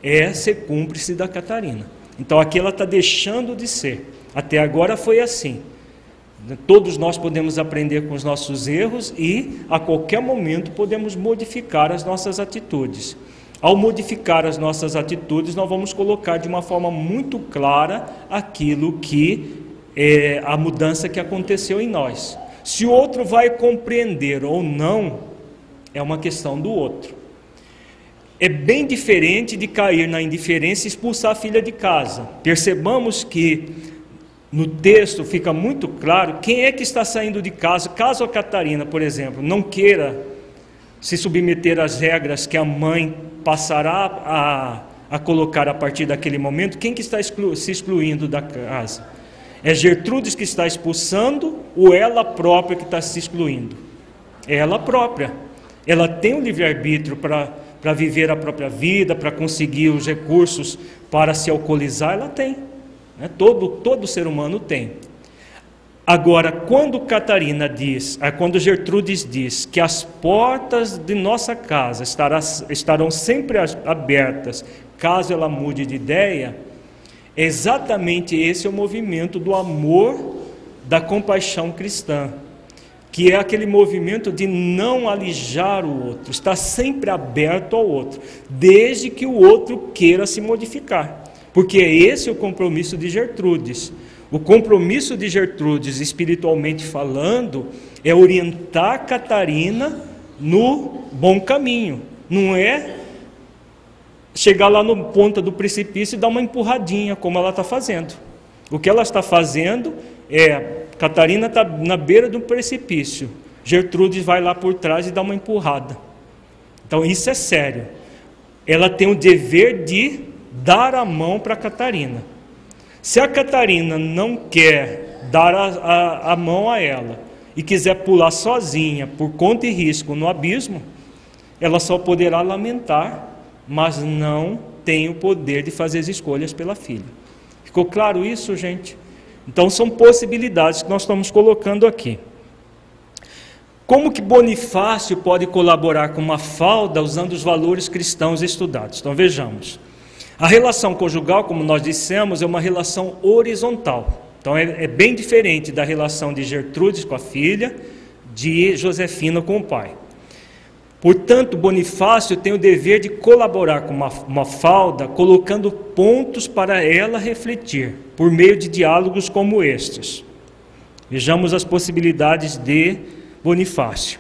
é ser cúmplice da Catarina. Então, aqui ela está deixando de ser. Até agora foi assim. Todos nós podemos aprender com os nossos erros e, a qualquer momento, podemos modificar as nossas atitudes. Ao modificar as nossas atitudes, nós vamos colocar de uma forma muito clara aquilo que é a mudança que aconteceu em nós. Se o outro vai compreender ou não, é uma questão do outro. É bem diferente de cair na indiferença e expulsar a filha de casa. Percebamos que no texto fica muito claro quem é que está saindo de casa. Caso a Catarina, por exemplo, não queira se submeter às regras que a mãe passará a, a colocar a partir daquele momento, quem que está exclu, se excluindo da casa? É Gertrudes que está expulsando ou ela própria que está se excluindo? É ela própria. Ela tem o livre-arbítrio para viver a própria vida, para conseguir os recursos para se alcoolizar, ela tem. Né? Todo, todo ser humano tem. Agora, quando Catarina diz, é, quando Gertrudes diz que as portas de nossa casa estará, estarão sempre abertas caso ela mude de ideia, exatamente esse é o movimento do amor, da compaixão cristã, que é aquele movimento de não alijar o outro, estar sempre aberto ao outro, desde que o outro queira se modificar porque é esse o compromisso de Gertrudes. O compromisso de Gertrudes, espiritualmente falando, é orientar Catarina no bom caminho, não é chegar lá no ponta do precipício e dar uma empurradinha, como ela está fazendo. O que ela está fazendo é: Catarina está na beira do precipício, Gertrudes vai lá por trás e dá uma empurrada. Então, isso é sério. Ela tem o dever de dar a mão para Catarina. Se a Catarina não quer dar a, a, a mão a ela e quiser pular sozinha por conta e risco no abismo, ela só poderá lamentar, mas não tem o poder de fazer as escolhas pela filha. Ficou claro isso, gente? Então são possibilidades que nós estamos colocando aqui. Como que Bonifácio pode colaborar com uma falda usando os valores cristãos estudados? Então vejamos. A relação conjugal, como nós dissemos, é uma relação horizontal. Então é, é bem diferente da relação de Gertrudes com a filha, de Josefina com o pai. Portanto, Bonifácio tem o dever de colaborar com uma, uma falda, colocando pontos para ela refletir, por meio de diálogos como estes. Vejamos as possibilidades de Bonifácio.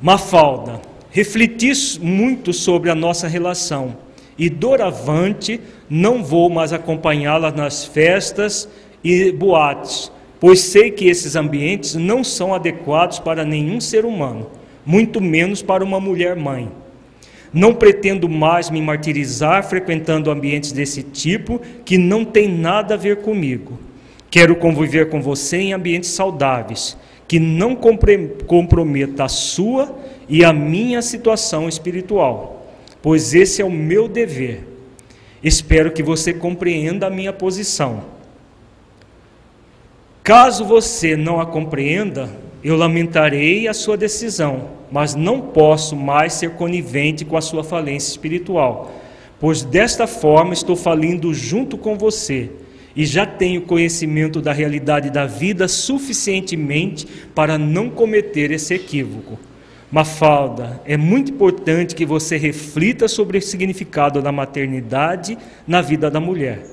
Mafalda, refleti muito sobre a nossa relação e doravante não vou mais acompanhá-la nas festas e boates, pois sei que esses ambientes não são adequados para nenhum ser humano muito menos para uma mulher mãe. Não pretendo mais me martirizar frequentando ambientes desse tipo que não tem nada a ver comigo. Quero conviver com você em ambientes saudáveis, que não comprometa a sua e a minha situação espiritual, pois esse é o meu dever. Espero que você compreenda a minha posição. Caso você não a compreenda, eu lamentarei a sua decisão, mas não posso mais ser conivente com a sua falência espiritual, pois desta forma estou falindo junto com você e já tenho conhecimento da realidade da vida suficientemente para não cometer esse equívoco. Mafalda, é muito importante que você reflita sobre o significado da maternidade na vida da mulher.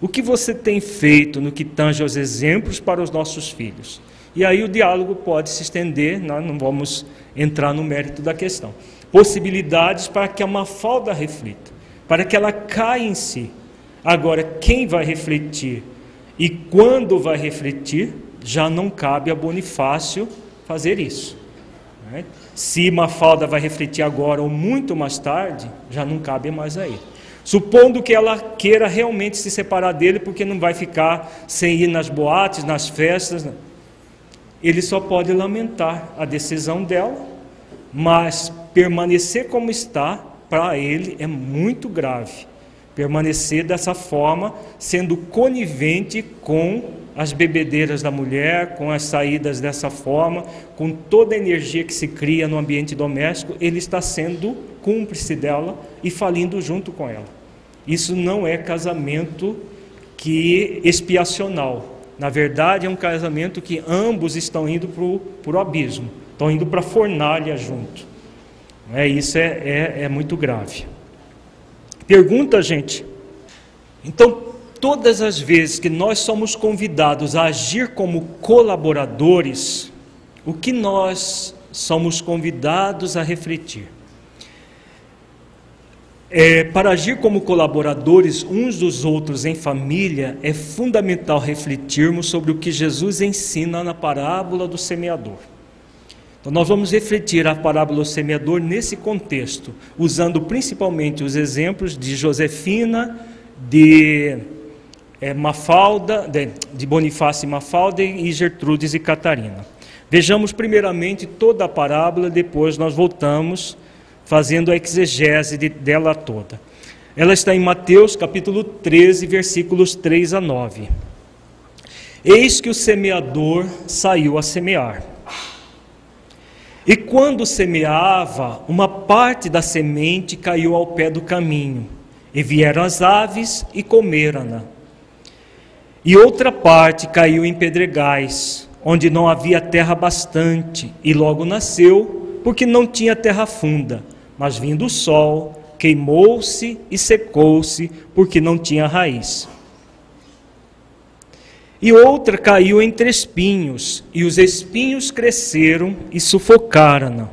O que você tem feito no que tange aos exemplos para os nossos filhos? E aí o diálogo pode se estender, nós não vamos entrar no mérito da questão. Possibilidades para que a Mafalda reflita, para que ela caia em si. Agora, quem vai refletir e quando vai refletir, já não cabe a Bonifácio fazer isso. Né? Se Mafalda vai refletir agora ou muito mais tarde, já não cabe mais a ele. Supondo que ela queira realmente se separar dele, porque não vai ficar sem ir nas boates, nas festas. Não ele só pode lamentar a decisão dela, mas permanecer como está, para ele, é muito grave. Permanecer dessa forma, sendo conivente com as bebedeiras da mulher, com as saídas dessa forma, com toda a energia que se cria no ambiente doméstico, ele está sendo cúmplice dela e falindo junto com ela. Isso não é casamento que expiacional, na verdade, é um casamento que ambos estão indo para o abismo, estão indo para a fornalha junto. É, isso é, é, é muito grave. Pergunta, gente. Então, todas as vezes que nós somos convidados a agir como colaboradores, o que nós somos convidados a refletir? É, para agir como colaboradores uns dos outros em família, é fundamental refletirmos sobre o que Jesus ensina na parábola do semeador. Então, nós vamos refletir a parábola do semeador nesse contexto, usando principalmente os exemplos de Josefina, de é, Mafalda, de, de Bonifácio e Mafalda e Gertrudes e Catarina. Vejamos primeiramente toda a parábola, depois nós voltamos fazendo a exegese de, dela toda. Ela está em Mateus capítulo 13, versículos 3 a 9. Eis que o semeador saiu a semear. E quando semeava, uma parte da semente caiu ao pé do caminho, e vieram as aves e comeram-na. E outra parte caiu em pedregais, onde não havia terra bastante, e logo nasceu, porque não tinha terra funda mas vindo o sol, queimou-se e secou-se, porque não tinha raiz. E outra caiu entre espinhos, e os espinhos cresceram e sufocaram-na.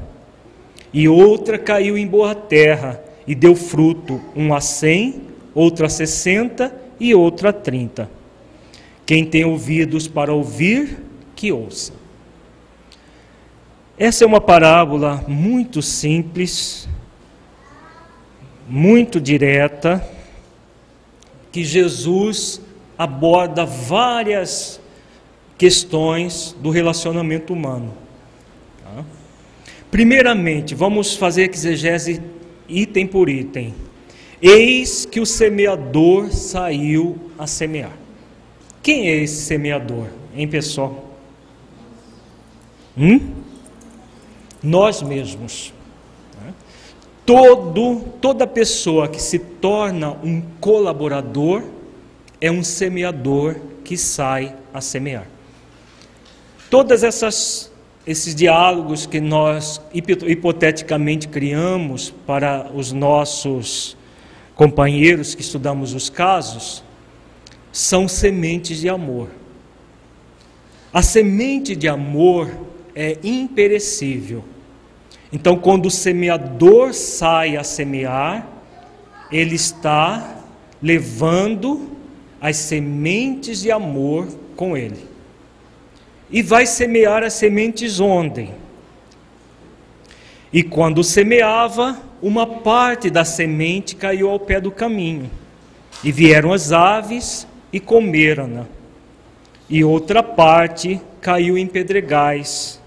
E outra caiu em boa terra, e deu fruto, um a cem, outro a sessenta e outro a trinta. Quem tem ouvidos para ouvir, que ouça. Essa é uma parábola muito simples, muito direta, que Jesus aborda várias questões do relacionamento humano. Tá? Primeiramente, vamos fazer exegese item por item. Eis que o semeador saiu a semear. Quem é esse semeador, hein, pessoal? Hum? Nós mesmos. Todo, toda pessoa que se torna um colaborador é um semeador que sai a semear. Todas essas esses diálogos que nós hipoteticamente criamos para os nossos companheiros que estudamos os casos são sementes de amor. A semente de amor é imperecível. Então, quando o semeador sai a semear, ele está levando as sementes de amor com ele. E vai semear as sementes onde? E quando semeava, uma parte da semente caiu ao pé do caminho. E vieram as aves e comeram-na. E outra parte caiu em pedregais,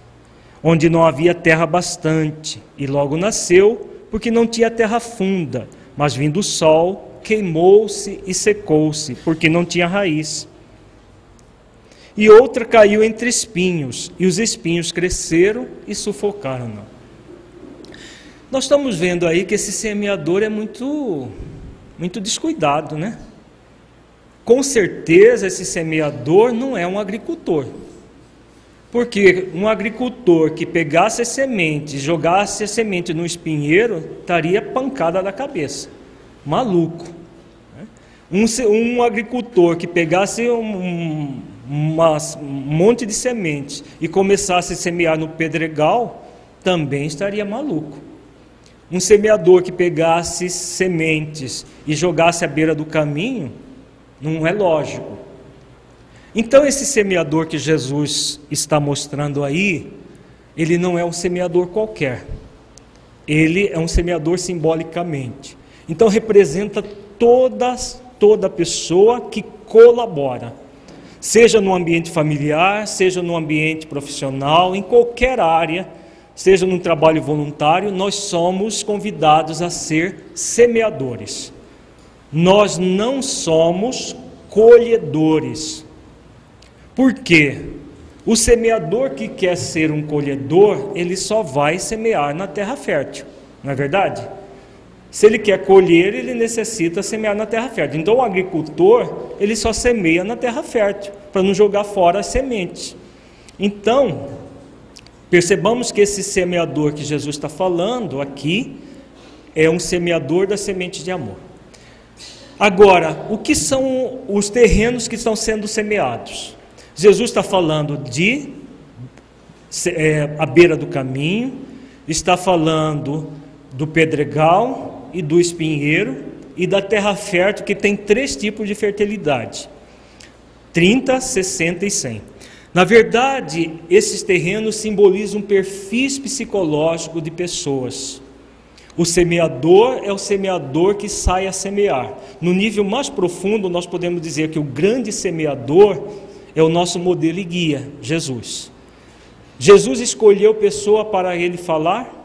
onde não havia terra bastante, e logo nasceu, porque não tinha terra funda, mas vindo o sol, queimou-se e secou-se, porque não tinha raiz. E outra caiu entre espinhos, e os espinhos cresceram e sufocaram-na. Nós estamos vendo aí que esse semeador é muito, muito descuidado, né? Com certeza esse semeador não é um agricultor. Porque um agricultor que pegasse a semente, jogasse a semente no espinheiro, estaria pancada da cabeça. Maluco. Né? Um, um agricultor que pegasse um, uma, um monte de sementes e começasse a semear no pedregal, também estaria maluco. Um semeador que pegasse sementes e jogasse à beira do caminho, não é lógico. Então, esse semeador que Jesus está mostrando aí, ele não é um semeador qualquer. Ele é um semeador simbolicamente. Então, representa todas, toda pessoa que colabora seja no ambiente familiar, seja no ambiente profissional, em qualquer área, seja num trabalho voluntário, nós somos convidados a ser semeadores. Nós não somos colhedores. Por quê? O semeador que quer ser um colhedor, ele só vai semear na terra fértil, não é verdade? Se ele quer colher, ele necessita semear na terra fértil. Então, o agricultor, ele só semeia na terra fértil, para não jogar fora as sementes. Então, percebamos que esse semeador que Jesus está falando aqui é um semeador da semente de amor. Agora, o que são os terrenos que estão sendo semeados? Jesus está falando de é, a beira do caminho, está falando do pedregal, e do espinheiro e da terra fértil, que tem três tipos de fertilidade: 30, 60 e 100. Na verdade, esses terrenos simbolizam perfis psicológico de pessoas. O semeador é o semeador que sai a semear. No nível mais profundo, nós podemos dizer que o grande semeador é o nosso modelo e guia, Jesus. Jesus escolheu pessoa para ele falar,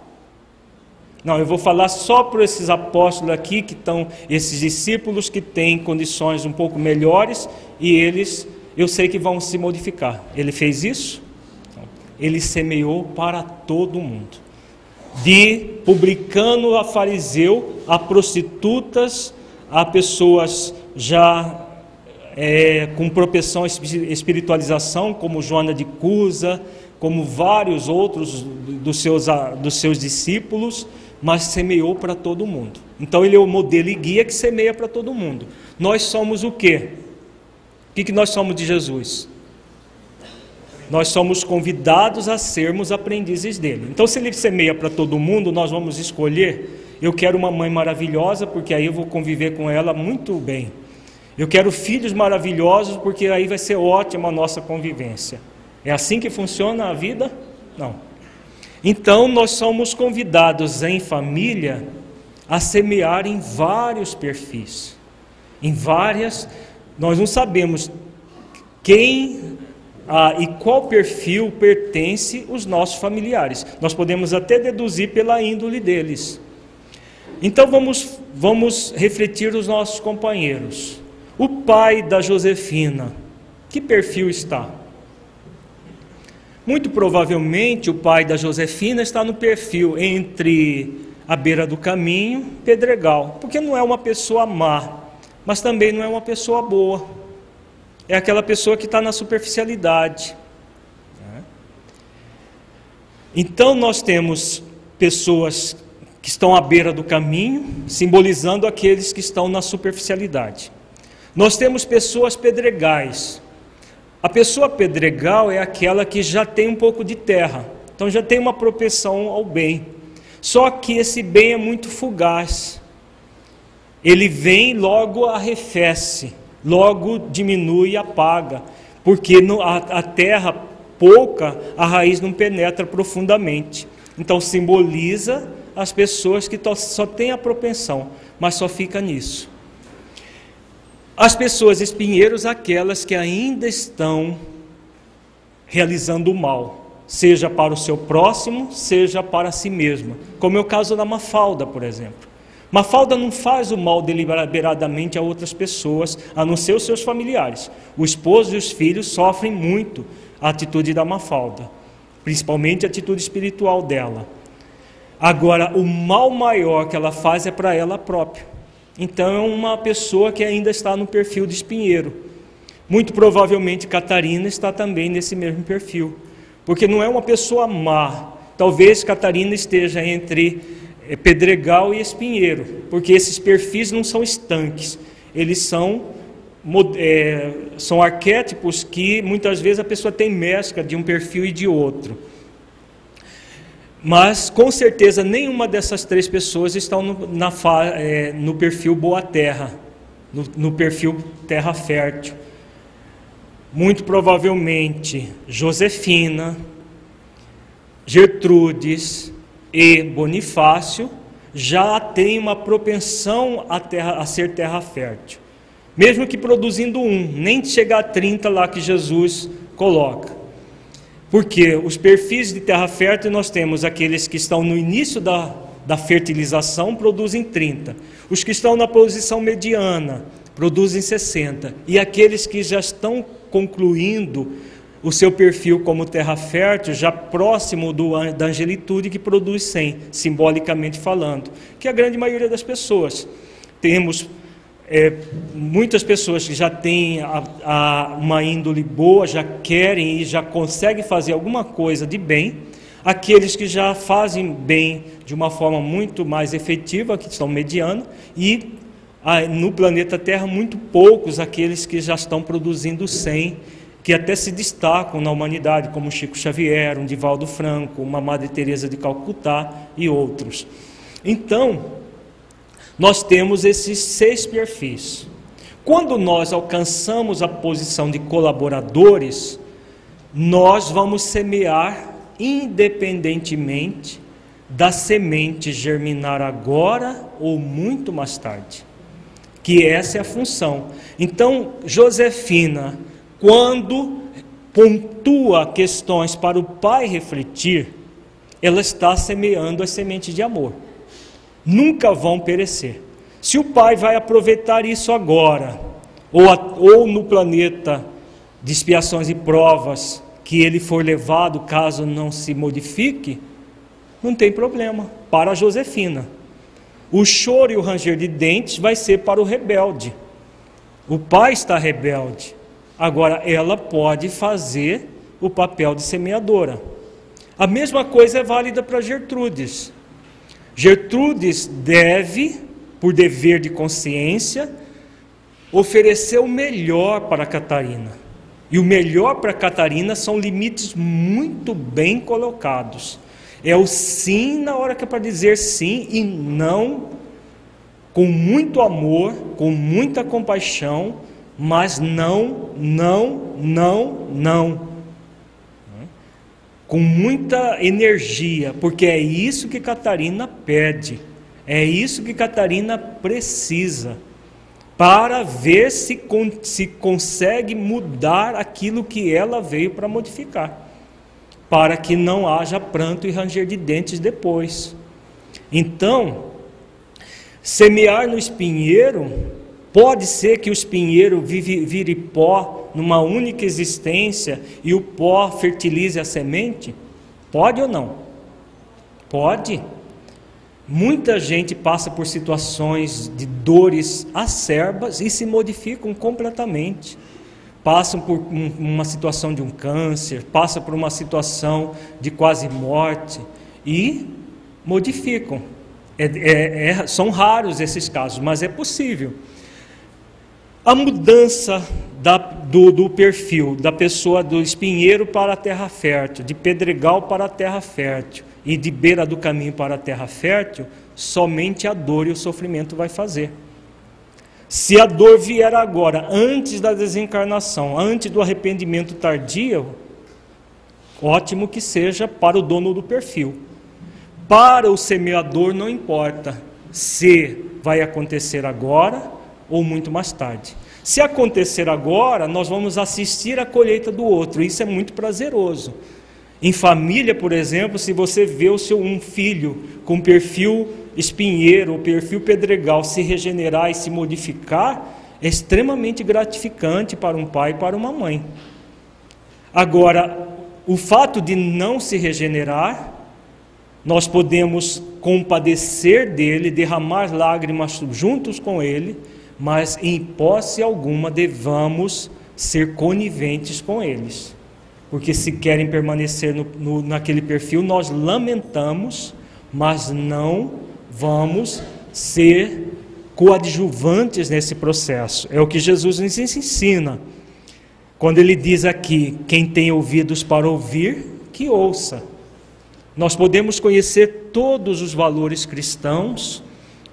não, eu vou falar só para esses apóstolos aqui que estão, esses discípulos que têm condições um pouco melhores e eles, eu sei que vão se modificar. Ele fez isso? Ele semeou para todo mundo. De publicano a fariseu, a prostitutas, a pessoas já é, com propensão à espiritualização, como Joana de Cusa, como vários outros dos seus, dos seus discípulos mas semeou para todo mundo. Então ele é o modelo e guia que semeia para todo mundo. Nós somos o quê? O que, que nós somos de Jesus? Nós somos convidados a sermos aprendizes dele. Então, se ele semeia para todo mundo, nós vamos escolher. Eu quero uma mãe maravilhosa, porque aí eu vou conviver com ela muito bem. Eu quero filhos maravilhosos, porque aí vai ser ótima a nossa convivência. É assim que funciona a vida? Não. Então, nós somos convidados em família a semear em vários perfis, em várias. Nós não sabemos quem ah, e qual perfil pertence os nossos familiares. Nós podemos até deduzir pela índole deles. Então vamos, vamos refletir os nossos companheiros. O pai da Josefina Que perfil está? Muito provavelmente o pai da Josefina está no perfil entre a beira do caminho, pedregal, porque não é uma pessoa má, mas também não é uma pessoa boa. É aquela pessoa que está na superficialidade. Então nós temos pessoas que estão à beira do caminho, simbolizando aqueles que estão na superficialidade. Nós temos pessoas pedregais, a pessoa pedregal é aquela que já tem um pouco de terra, então já tem uma propensão ao bem. Só que esse bem é muito fugaz. Ele vem logo arrefece, logo diminui e apaga, porque a, terra pouca, a raiz não penetra profundamente. Então simboliza as pessoas que só têm a propensão, mas só fica nisso. As pessoas espinheiros, aquelas que ainda estão realizando o mal, seja para o seu próximo, seja para si mesma, como é o caso da Mafalda, por exemplo. Mafalda não faz o mal deliberadamente a outras pessoas, a não ser os seus familiares. O esposo e os filhos sofrem muito a atitude da Mafalda, principalmente a atitude espiritual dela. Agora, o mal maior que ela faz é para ela própria. Então é uma pessoa que ainda está no perfil de espinheiro. Muito provavelmente Catarina está também nesse mesmo perfil, porque não é uma pessoa má. Talvez Catarina esteja entre eh, pedregal e espinheiro, porque esses perfis não são estanques, eles são é, são arquétipos que muitas vezes a pessoa tem mescla de um perfil e de outro. Mas com certeza nenhuma dessas três pessoas estão no, na, é, no perfil boa terra, no, no perfil terra fértil. Muito provavelmente Josefina, Gertrudes e Bonifácio já têm uma propensão a, terra, a ser terra fértil. Mesmo que produzindo um, nem chegar a 30 lá que Jesus coloca. Porque os perfis de terra fértil nós temos aqueles que estão no início da, da fertilização produzem 30. Os que estão na posição mediana produzem 60. E aqueles que já estão concluindo o seu perfil como terra fértil, já próximo do, da angelitude, que produz 100, simbolicamente falando, que é a grande maioria das pessoas. Temos é, muitas pessoas que já têm a, a, uma índole boa, já querem e já conseguem fazer alguma coisa de bem, aqueles que já fazem bem de uma forma muito mais efetiva, que estão mediano, e a, no planeta Terra, muito poucos aqueles que já estão produzindo 100, que até se destacam na humanidade, como Chico Xavier, um Divaldo Franco, uma Madre Teresa de Calcutá e outros. Então, nós temos esses seis perfis. Quando nós alcançamos a posição de colaboradores, nós vamos semear independentemente da semente germinar agora ou muito mais tarde. Que essa é a função. Então, Josefina, quando pontua questões para o pai refletir, ela está semeando a semente de amor nunca vão perecer. Se o Pai vai aproveitar isso agora, ou, a, ou no planeta de expiações e provas que ele for levado caso não se modifique, não tem problema, para a Josefina. O choro e o ranger de dentes vai ser para o rebelde. O pai está rebelde. Agora ela pode fazer o papel de semeadora. A mesma coisa é válida para Gertrudes. Gertrudes deve, por dever de consciência, oferecer o melhor para Catarina. E o melhor para Catarina são limites muito bem colocados. É o sim na hora que é para dizer sim e não com muito amor, com muita compaixão, mas não, não, não, não com muita energia, porque é isso que Catarina pede, é isso que Catarina precisa, para ver se, se consegue mudar aquilo que ela veio para modificar, para que não haja pranto e ranger de dentes depois. Então, semear no espinheiro Pode ser que o espinheiro vire pó numa única existência e o pó fertilize a semente? Pode ou não? Pode. Muita gente passa por situações de dores acerbas e se modificam completamente. Passam por uma situação de um câncer, passam por uma situação de quase morte e modificam. É, é, é, são raros esses casos, mas é possível. A mudança da, do, do, perfil da pessoa do espinheiro para a terra fértil, de pedregal para a terra fértil e de beira do caminho para a terra fértil, somente a dor e o sofrimento vai fazer. Se a dor vier agora, antes da desencarnação, antes do arrependimento tardio, ótimo que seja para o dono do perfil. Para o semeador, não importa se vai acontecer agora ou muito mais tarde. Se acontecer agora, nós vamos assistir a colheita do outro, isso é muito prazeroso. Em família, por exemplo, se você vê o seu um filho com perfil espinheiro, ou perfil pedregal se regenerar e se modificar, é extremamente gratificante para um pai e para uma mãe. Agora, o fato de não se regenerar, nós podemos compadecer dele, derramar lágrimas juntos com ele, mas em posse alguma devamos ser coniventes com eles. Porque se querem permanecer no, no, naquele perfil, nós lamentamos, mas não vamos ser coadjuvantes nesse processo. É o que Jesus nos ensina. Quando ele diz aqui: quem tem ouvidos para ouvir, que ouça. Nós podemos conhecer todos os valores cristãos,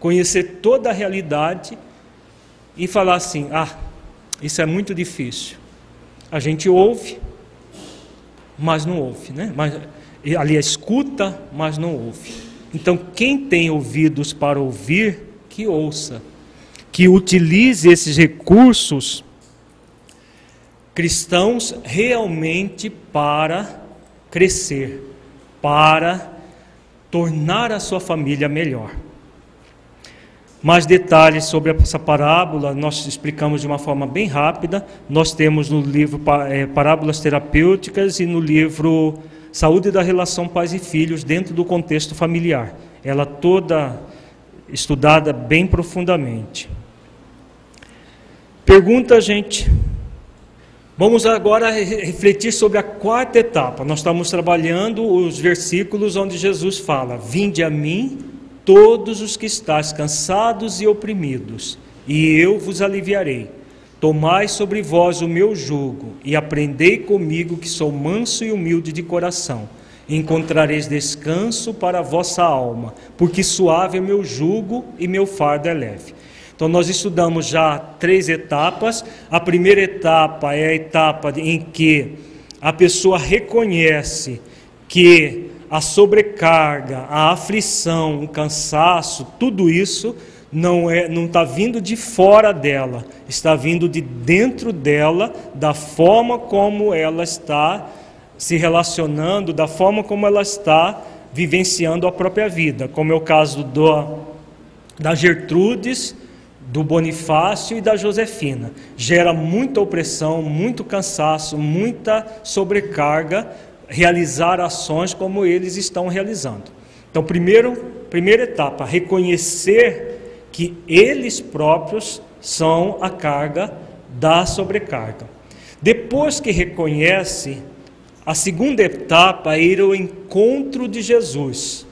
conhecer toda a realidade e falar assim: ah, isso é muito difícil. A gente ouve, mas não ouve, né? Mas, ali escuta, mas não ouve. Então, quem tem ouvidos para ouvir, que ouça, que utilize esses recursos cristãos realmente para crescer, para tornar a sua família melhor. Mais detalhes sobre essa parábola nós explicamos de uma forma bem rápida. Nós temos no livro é, Parábolas Terapêuticas e no livro Saúde da Relação Pais e Filhos dentro do contexto familiar. Ela toda estudada bem profundamente. Pergunta, gente. Vamos agora refletir sobre a quarta etapa. Nós estamos trabalhando os versículos onde Jesus fala: Vinde a mim todos os que estáis cansados e oprimidos, e eu vos aliviarei. Tomai sobre vós o meu jugo e aprendei comigo, que sou manso e humilde de coração. Encontrareis descanso para a vossa alma, porque suave é meu jugo e meu fardo é leve. Então, nós estudamos já três etapas. A primeira etapa é a etapa em que a pessoa reconhece que a sobrecarga, a aflição, o cansaço, tudo isso não é, não está vindo de fora dela, está vindo de dentro dela, da forma como ela está se relacionando, da forma como ela está vivenciando a própria vida, como é o caso do, da Gertrudes, do Bonifácio e da Josefina. Gera muita opressão, muito cansaço, muita sobrecarga realizar ações como eles estão realizando. Então, primeiro, primeira etapa, reconhecer que eles próprios são a carga da sobrecarga. Depois que reconhece, a segunda etapa é ir ao encontro de Jesus.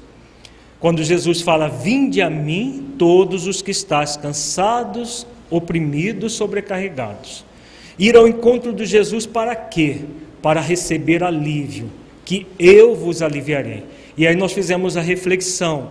Quando Jesus fala: Vinde a mim, todos os que estáis cansados, oprimidos, sobrecarregados. Ir ao encontro de Jesus para quê? Para receber alívio, que eu vos aliviarei. E aí nós fizemos a reflexão.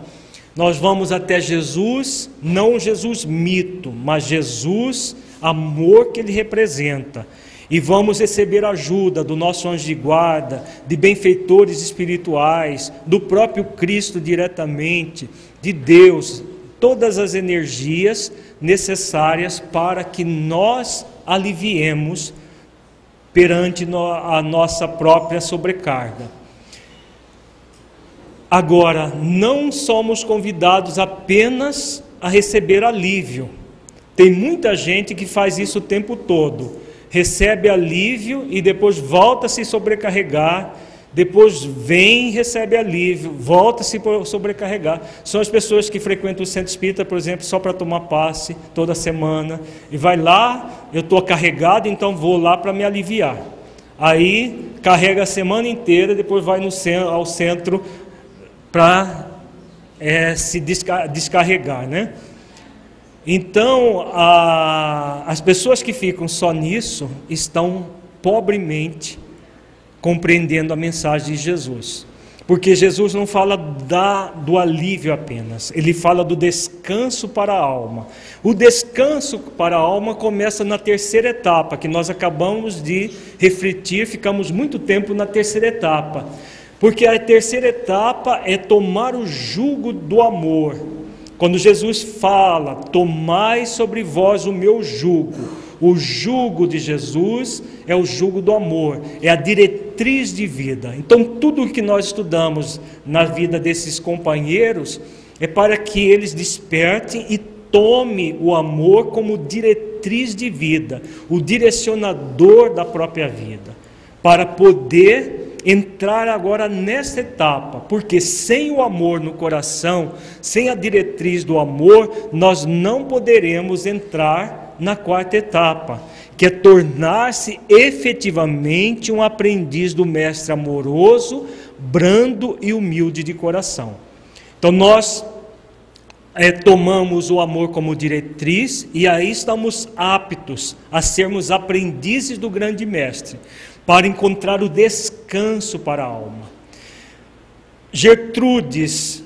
Nós vamos até Jesus, não Jesus mito, mas Jesus amor que ele representa. E vamos receber ajuda do nosso anjo de guarda, de benfeitores espirituais, do próprio Cristo diretamente, de Deus, todas as energias necessárias para que nós aliviemos perante a nossa própria sobrecarga. Agora, não somos convidados apenas a receber alívio, Tem muita gente que faz isso o tempo todo, recebe alívio e depois volta a se sobrecarregar, depois vem e recebe alívio, volta a se sobrecarregar. São as pessoas que frequentam o centro espírita, por exemplo, só para tomar passe toda semana, e vai lá, eu estou carregado, então vou lá para me aliviar. Aí carrega a semana inteira, depois vai no centro, ao centro para é, se descarregar, né? Então, a, as pessoas que ficam só nisso estão pobremente compreendendo a mensagem de Jesus. Porque Jesus não fala da, do alívio apenas, ele fala do descanso para a alma. O descanso para a alma começa na terceira etapa, que nós acabamos de refletir, ficamos muito tempo na terceira etapa. Porque a terceira etapa é tomar o jugo do amor. Quando Jesus fala, tomai sobre vós o meu jugo, o jugo de Jesus é o jugo do amor, é a diretriz de vida. Então, tudo o que nós estudamos na vida desses companheiros é para que eles despertem e tome o amor como diretriz de vida, o direcionador da própria vida, para poder entrar agora nessa etapa, porque sem o amor no coração, sem a diretriz do amor, nós não poderemos entrar na quarta etapa, que é tornar-se efetivamente um aprendiz do mestre amoroso, brando e humilde de coração. Então nós é, tomamos o amor como diretriz e aí estamos aptos a sermos aprendizes do grande mestre, para encontrar o descanso para a alma. Gertrudes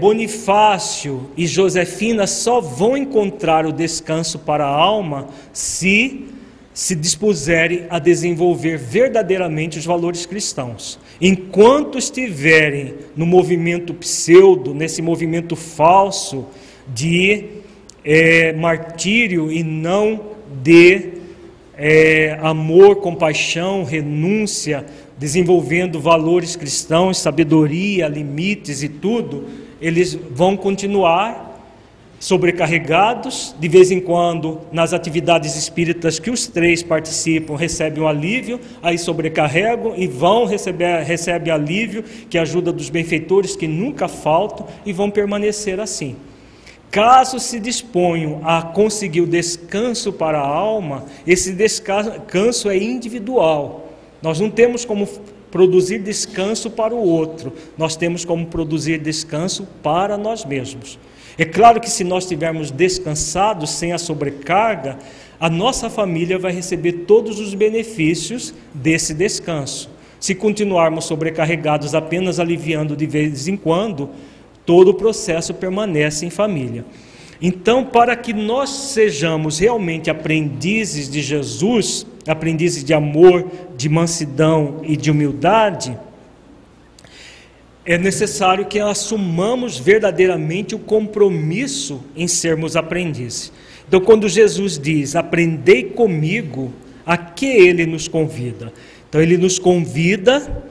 Bonifácio e Josefina só vão encontrar o descanso para a alma se se dispuserem a desenvolver verdadeiramente os valores cristãos. Enquanto estiverem no movimento pseudo, nesse movimento falso de é, martírio e não de é, amor, compaixão, renúncia, desenvolvendo valores cristãos, sabedoria, limites e tudo, eles vão continuar sobrecarregados, de vez em quando, nas atividades espíritas que os três participam, recebem um alívio, aí sobrecarregam e vão receber recebe alívio, que é ajuda dos benfeitores que nunca faltam e vão permanecer assim. Caso se disponham a conseguir o descanso para a alma, esse descanso é individual. Nós não temos como produzir descanso para o outro, nós temos como produzir descanso para nós mesmos. É claro que se nós estivermos descansados, sem a sobrecarga, a nossa família vai receber todos os benefícios desse descanso. Se continuarmos sobrecarregados, apenas aliviando de vez em quando, todo o processo permanece em família. Então, para que nós sejamos realmente aprendizes de Jesus, aprendizes de amor, de mansidão e de humildade, é necessário que assumamos verdadeiramente o compromisso em sermos aprendizes. Então, quando Jesus diz: Aprendei comigo, a que ele nos convida? Então, ele nos convida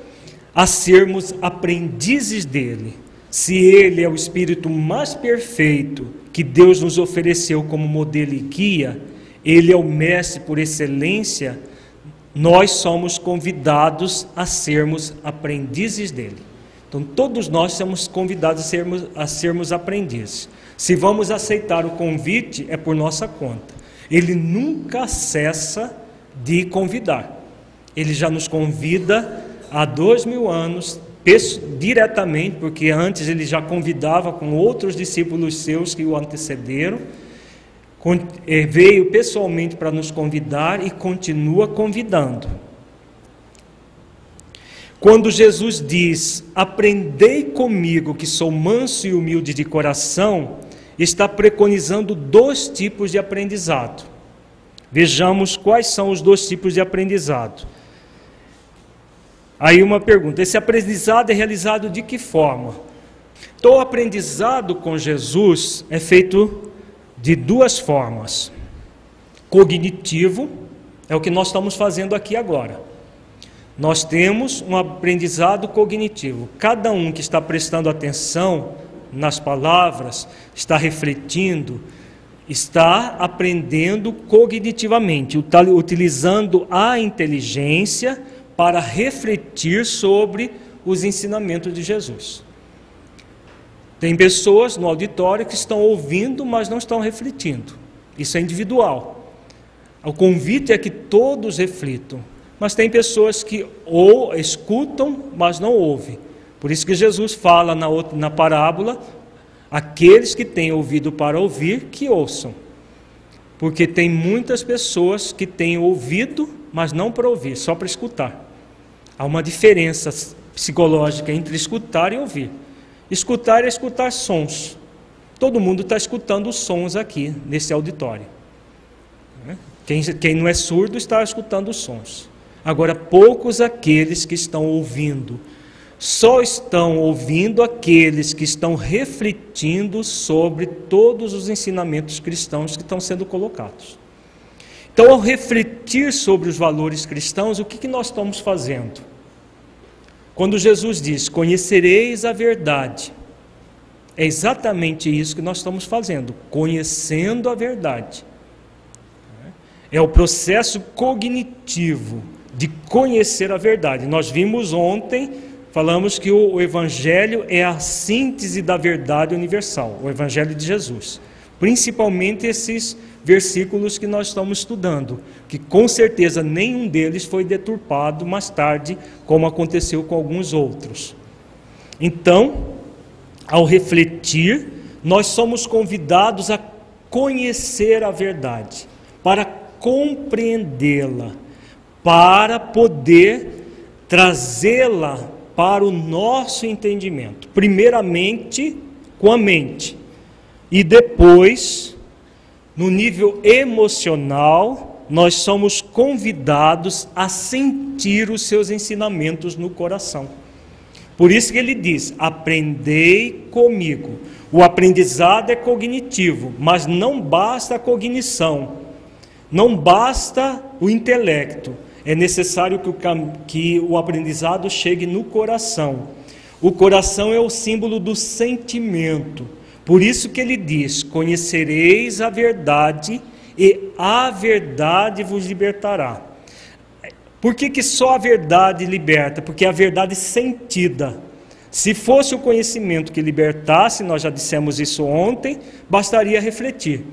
a sermos aprendizes dele. Se ele é o espírito mais perfeito que Deus nos ofereceu como modelo e guia, ele é o mestre por excelência, nós somos convidados a sermos aprendizes dele. Então, todos nós somos convidados a sermos, a sermos aprendizes. Se vamos aceitar o convite, é por nossa conta. Ele nunca cessa de convidar. Ele já nos convida há dois mil anos, diretamente, porque antes ele já convidava com outros discípulos seus que o antecederam veio pessoalmente para nos convidar e continua convidando. Quando Jesus diz: Aprendei comigo, que sou manso e humilde de coração, está preconizando dois tipos de aprendizado. Vejamos quais são os dois tipos de aprendizado. Aí uma pergunta: esse aprendizado é realizado de que forma? Então, o aprendizado com Jesus é feito de duas formas. Cognitivo é o que nós estamos fazendo aqui agora. Nós temos um aprendizado cognitivo. Cada um que está prestando atenção nas palavras, está refletindo, está aprendendo cognitivamente, utilizando a inteligência para refletir sobre os ensinamentos de Jesus. Tem pessoas no auditório que estão ouvindo, mas não estão refletindo. Isso é individual. O convite é que todos reflitam. Mas tem pessoas que ou escutam, mas não ouvem. Por isso que Jesus fala na, outra, na parábola: aqueles que têm ouvido para ouvir, que ouçam. Porque tem muitas pessoas que têm ouvido, mas não para ouvir, só para escutar. Há uma diferença psicológica entre escutar e ouvir. Escutar é escutar sons. Todo mundo está escutando os sons aqui, nesse auditório. Né? Quem, quem não é surdo está escutando os sons. Agora, poucos aqueles que estão ouvindo. Só estão ouvindo aqueles que estão refletindo sobre todos os ensinamentos cristãos que estão sendo colocados. Então, ao refletir sobre os valores cristãos, o que, que nós estamos fazendo? Quando Jesus diz: Conhecereis a verdade, é exatamente isso que nós estamos fazendo, conhecendo a verdade. É o processo cognitivo de conhecer a verdade. Nós vimos ontem, falamos que o Evangelho é a síntese da verdade universal, o Evangelho de Jesus. Principalmente esses versículos que nós estamos estudando, que com certeza nenhum deles foi deturpado mais tarde, como aconteceu com alguns outros. Então, ao refletir, nós somos convidados a conhecer a verdade, para compreendê-la, para poder trazê-la para o nosso entendimento. Primeiramente com a mente e depois no nível emocional, nós somos convidados a sentir os seus ensinamentos no coração. Por isso que ele diz: aprendei comigo. O aprendizado é cognitivo, mas não basta a cognição, não basta o intelecto. É necessário que o, que o aprendizado chegue no coração. O coração é o símbolo do sentimento. Por isso que ele diz: Conhecereis a verdade, e a verdade vos libertará. Por que, que só a verdade liberta? Porque é a verdade sentida. Se fosse o conhecimento que libertasse, nós já dissemos isso ontem, bastaria refletir.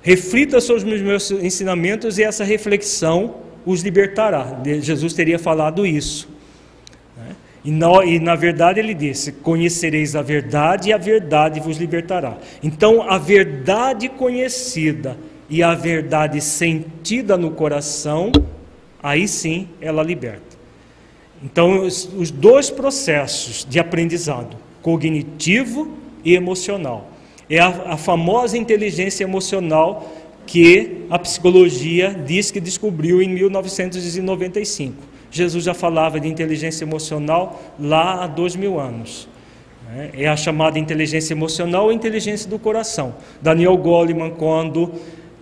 Reflita sobre os meus ensinamentos e essa reflexão os libertará. Jesus teria falado isso. E na, e na verdade ele disse: Conhecereis a verdade e a verdade vos libertará. Então, a verdade conhecida e a verdade sentida no coração, aí sim ela liberta. Então, os, os dois processos de aprendizado, cognitivo e emocional, é a, a famosa inteligência emocional que a psicologia diz que descobriu em 1995. Jesus já falava de inteligência emocional lá há dois mil anos. Né? É a chamada inteligência emocional ou inteligência do coração. Daniel Goleman, quando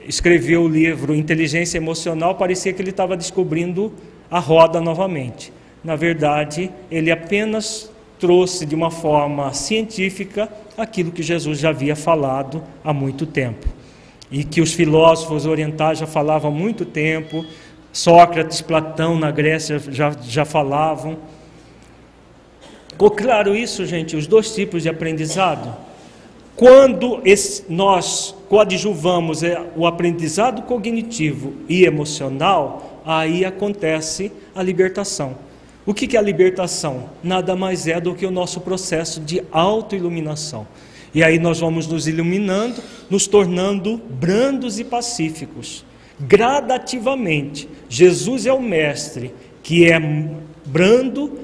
escreveu o livro Inteligência Emocional, parecia que ele estava descobrindo a roda novamente. Na verdade, ele apenas trouxe de uma forma científica aquilo que Jesus já havia falado há muito tempo. E que os filósofos orientais já falavam há muito tempo, Sócrates, Platão na Grécia já, já falavam. Ficou claro isso, gente? Os dois tipos de aprendizado. Quando esse, nós coadjuvamos é, o aprendizado cognitivo e emocional, aí acontece a libertação. O que é a libertação? Nada mais é do que o nosso processo de autoiluminação. E aí nós vamos nos iluminando, nos tornando brandos e pacíficos gradativamente. Jesus é o mestre que é brando,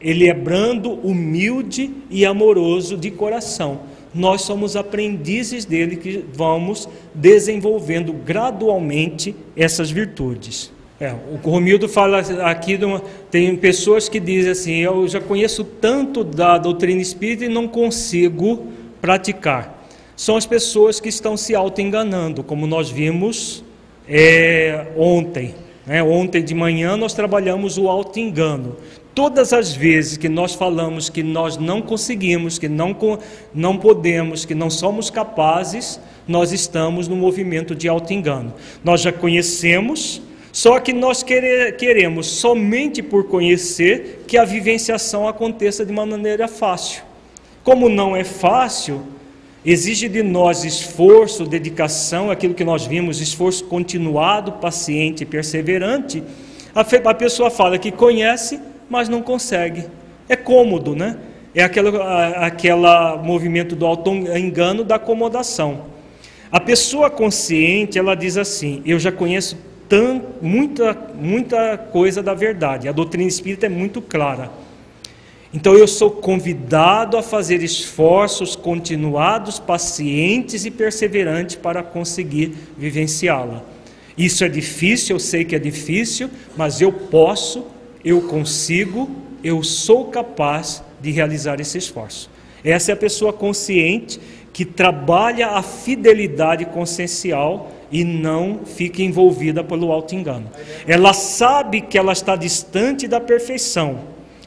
ele é brando, humilde e amoroso de coração. Nós somos aprendizes dele que vamos desenvolvendo gradualmente essas virtudes. É, o Romildo fala aqui, uma, tem pessoas que dizem assim: eu já conheço tanto da doutrina espírita e não consigo praticar. São as pessoas que estão se auto-enganando, como nós vimos é, ontem. Né? Ontem de manhã nós trabalhamos o auto-engano. Todas as vezes que nós falamos que nós não conseguimos, que não, não podemos, que não somos capazes, nós estamos no movimento de auto-engano. Nós já conhecemos, só que nós queremos, somente por conhecer, que a vivenciação aconteça de uma maneira fácil. Como não é fácil, exige de nós esforço, dedicação, aquilo que nós vimos, esforço continuado, paciente perseverante. A pessoa fala que conhece, mas não consegue. É cômodo, né? É aquele aquela movimento do auto-engano da acomodação. A pessoa consciente, ela diz assim: Eu já conheço muita, muita coisa da verdade. A doutrina espírita é muito clara. Então eu sou convidado a fazer esforços continuados, pacientes e perseverantes para conseguir vivenciá-la. Isso é difícil, eu sei que é difícil, mas eu posso, eu consigo, eu sou capaz de realizar esse esforço. Essa é a pessoa consciente que trabalha a fidelidade consciencial e não fica envolvida pelo auto-engano. Ela sabe que ela está distante da perfeição,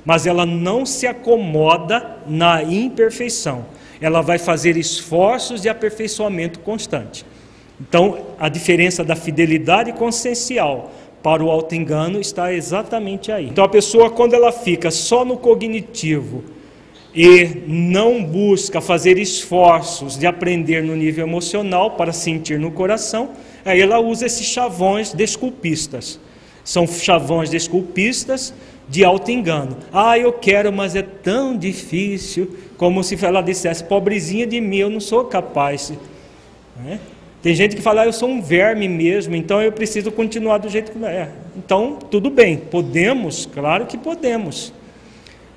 mas ela não se acomoda na imperfeição. Ela vai fazer esforços de aperfeiçoamento constante. Então, a diferença da fidelidade consciencial para o auto-engano está exatamente aí. Então, a pessoa, quando ela fica só no cognitivo e não busca fazer esforços de aprender no nível emocional para sentir no coração, aí ela usa esses chavões desculpistas. São chavões desculpistas de auto-engano. Ah, eu quero, mas é tão difícil, como se ela dissesse, pobrezinha de mim, eu não sou capaz. Né? Tem gente que fala, ah, eu sou um verme mesmo, então eu preciso continuar do jeito que é. Então, tudo bem, podemos, claro que podemos.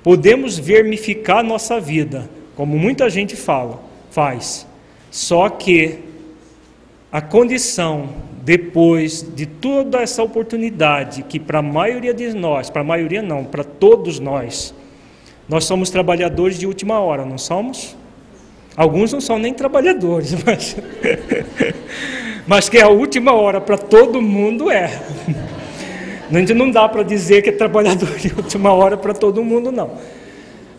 Podemos vermificar nossa vida, como muita gente fala, faz. Só que a condição depois de toda essa oportunidade que para a maioria de nós, para a maioria não, para todos nós, nós somos trabalhadores de última hora, não somos? Alguns não são nem trabalhadores, [LAUGHS] mas, mas que a última hora para todo mundo é. A gente não dá para dizer que é trabalhador de última hora para todo mundo, não.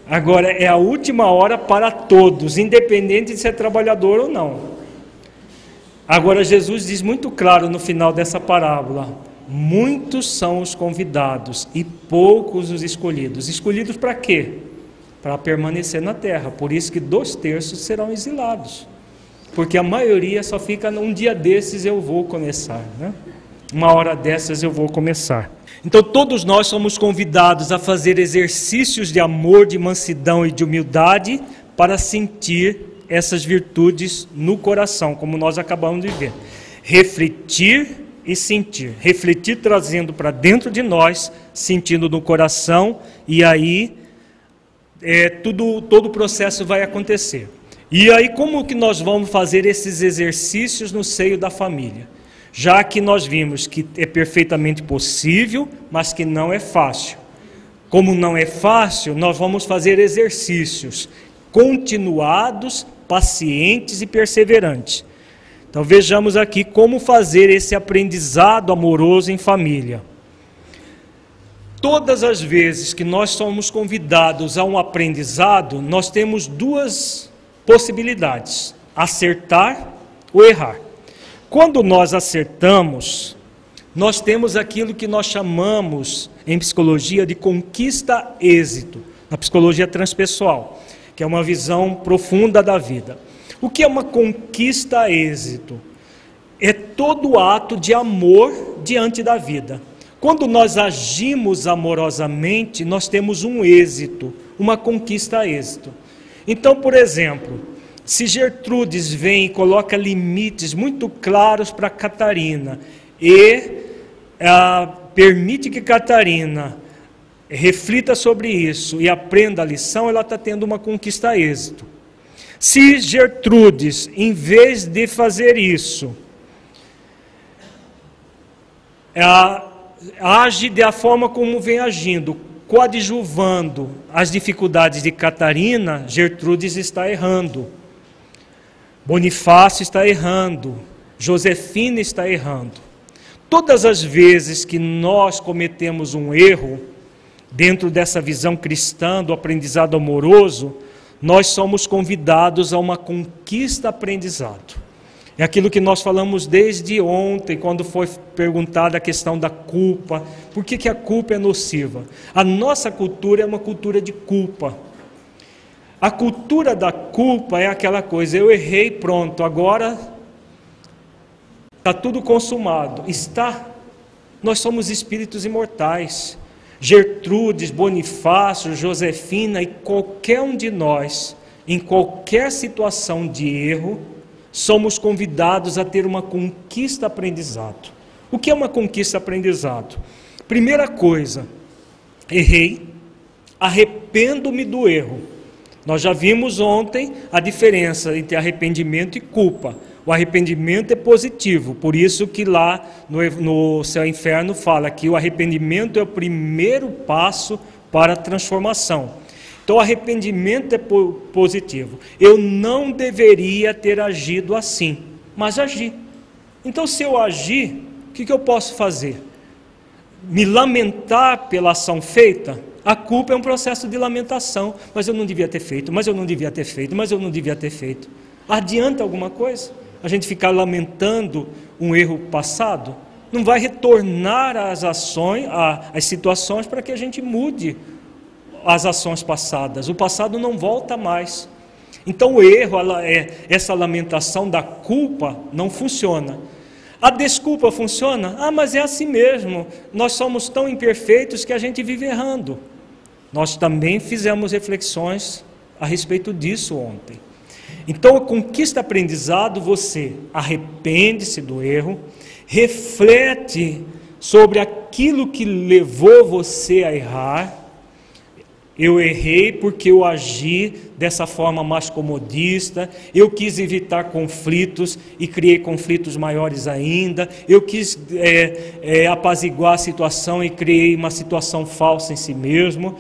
Agora, é a última hora para todos, independente de ser trabalhador ou não. Agora, Jesus diz muito claro no final dessa parábola: muitos são os convidados e poucos os escolhidos. Escolhidos para quê? Para permanecer na terra. Por isso que dois terços serão exilados. Porque a maioria só fica num dia desses eu vou começar, né? Uma hora dessas eu vou começar. Então, todos nós somos convidados a fazer exercícios de amor, de mansidão e de humildade para sentir essas virtudes no coração, como nós acabamos de ver. Refletir e sentir. Refletir trazendo para dentro de nós, sentindo no coração, e aí é, tudo, todo o processo vai acontecer. E aí, como que nós vamos fazer esses exercícios no seio da família? Já que nós vimos que é perfeitamente possível, mas que não é fácil. Como não é fácil, nós vamos fazer exercícios continuados pacientes e perseverantes. Então vejamos aqui como fazer esse aprendizado amoroso em família. Todas as vezes que nós somos convidados a um aprendizado, nós temos duas possibilidades: acertar ou errar. Quando nós acertamos, nós temos aquilo que nós chamamos em psicologia de conquista-êxito, na psicologia transpessoal que é uma visão profunda da vida. O que é uma conquista a êxito? É todo ato de amor diante da vida. Quando nós agimos amorosamente, nós temos um êxito, uma conquista a êxito. Então, por exemplo, se Gertrudes vem e coloca limites muito claros para Catarina e ah, permite que Catarina reflita sobre isso e aprenda a lição, ela está tendo uma conquista a êxito. Se Gertrudes, em vez de fazer isso, age da forma como vem agindo, coadjuvando as dificuldades de Catarina, Gertrudes está errando. Bonifácio está errando. Josefina está errando. Todas as vezes que nós cometemos um erro, dentro dessa visão cristã do aprendizado amoroso, nós somos convidados a uma conquista aprendizado. É aquilo que nós falamos desde ontem, quando foi perguntada a questão da culpa. Por que, que a culpa é nociva? A nossa cultura é uma cultura de culpa. A cultura da culpa é aquela coisa, eu errei, pronto, agora está tudo consumado. Está. Nós somos espíritos imortais. Gertrudes, Bonifácio, Josefina e qualquer um de nós, em qualquer situação de erro, somos convidados a ter uma conquista aprendizado. O que é uma conquista aprendizado? Primeira coisa, errei, arrependo-me do erro. Nós já vimos ontem a diferença entre arrependimento e culpa. O arrependimento é positivo, por isso que lá no, no céu inferno fala que o arrependimento é o primeiro passo para a transformação. Então, arrependimento é positivo. Eu não deveria ter agido assim, mas agi. Então, se eu agir, o que, que eu posso fazer? Me lamentar pela ação feita? A culpa é um processo de lamentação. Mas eu não devia ter feito, mas eu não devia ter feito, mas eu não devia ter feito. Adianta alguma coisa? A gente ficar lamentando um erro passado? Não vai retornar às ações, às situações para que a gente mude as ações passadas. O passado não volta mais. Então o erro, é, essa lamentação da culpa não funciona. A desculpa funciona? Ah, mas é assim mesmo. Nós somos tão imperfeitos que a gente vive errando. Nós também fizemos reflexões a respeito disso ontem. Então, a conquista aprendizado, você arrepende-se do erro, reflete sobre aquilo que levou você a errar, eu errei porque eu agi dessa forma mais comodista, eu quis evitar conflitos e criei conflitos maiores ainda, eu quis é, é, apaziguar a situação e criei uma situação falsa em si mesmo.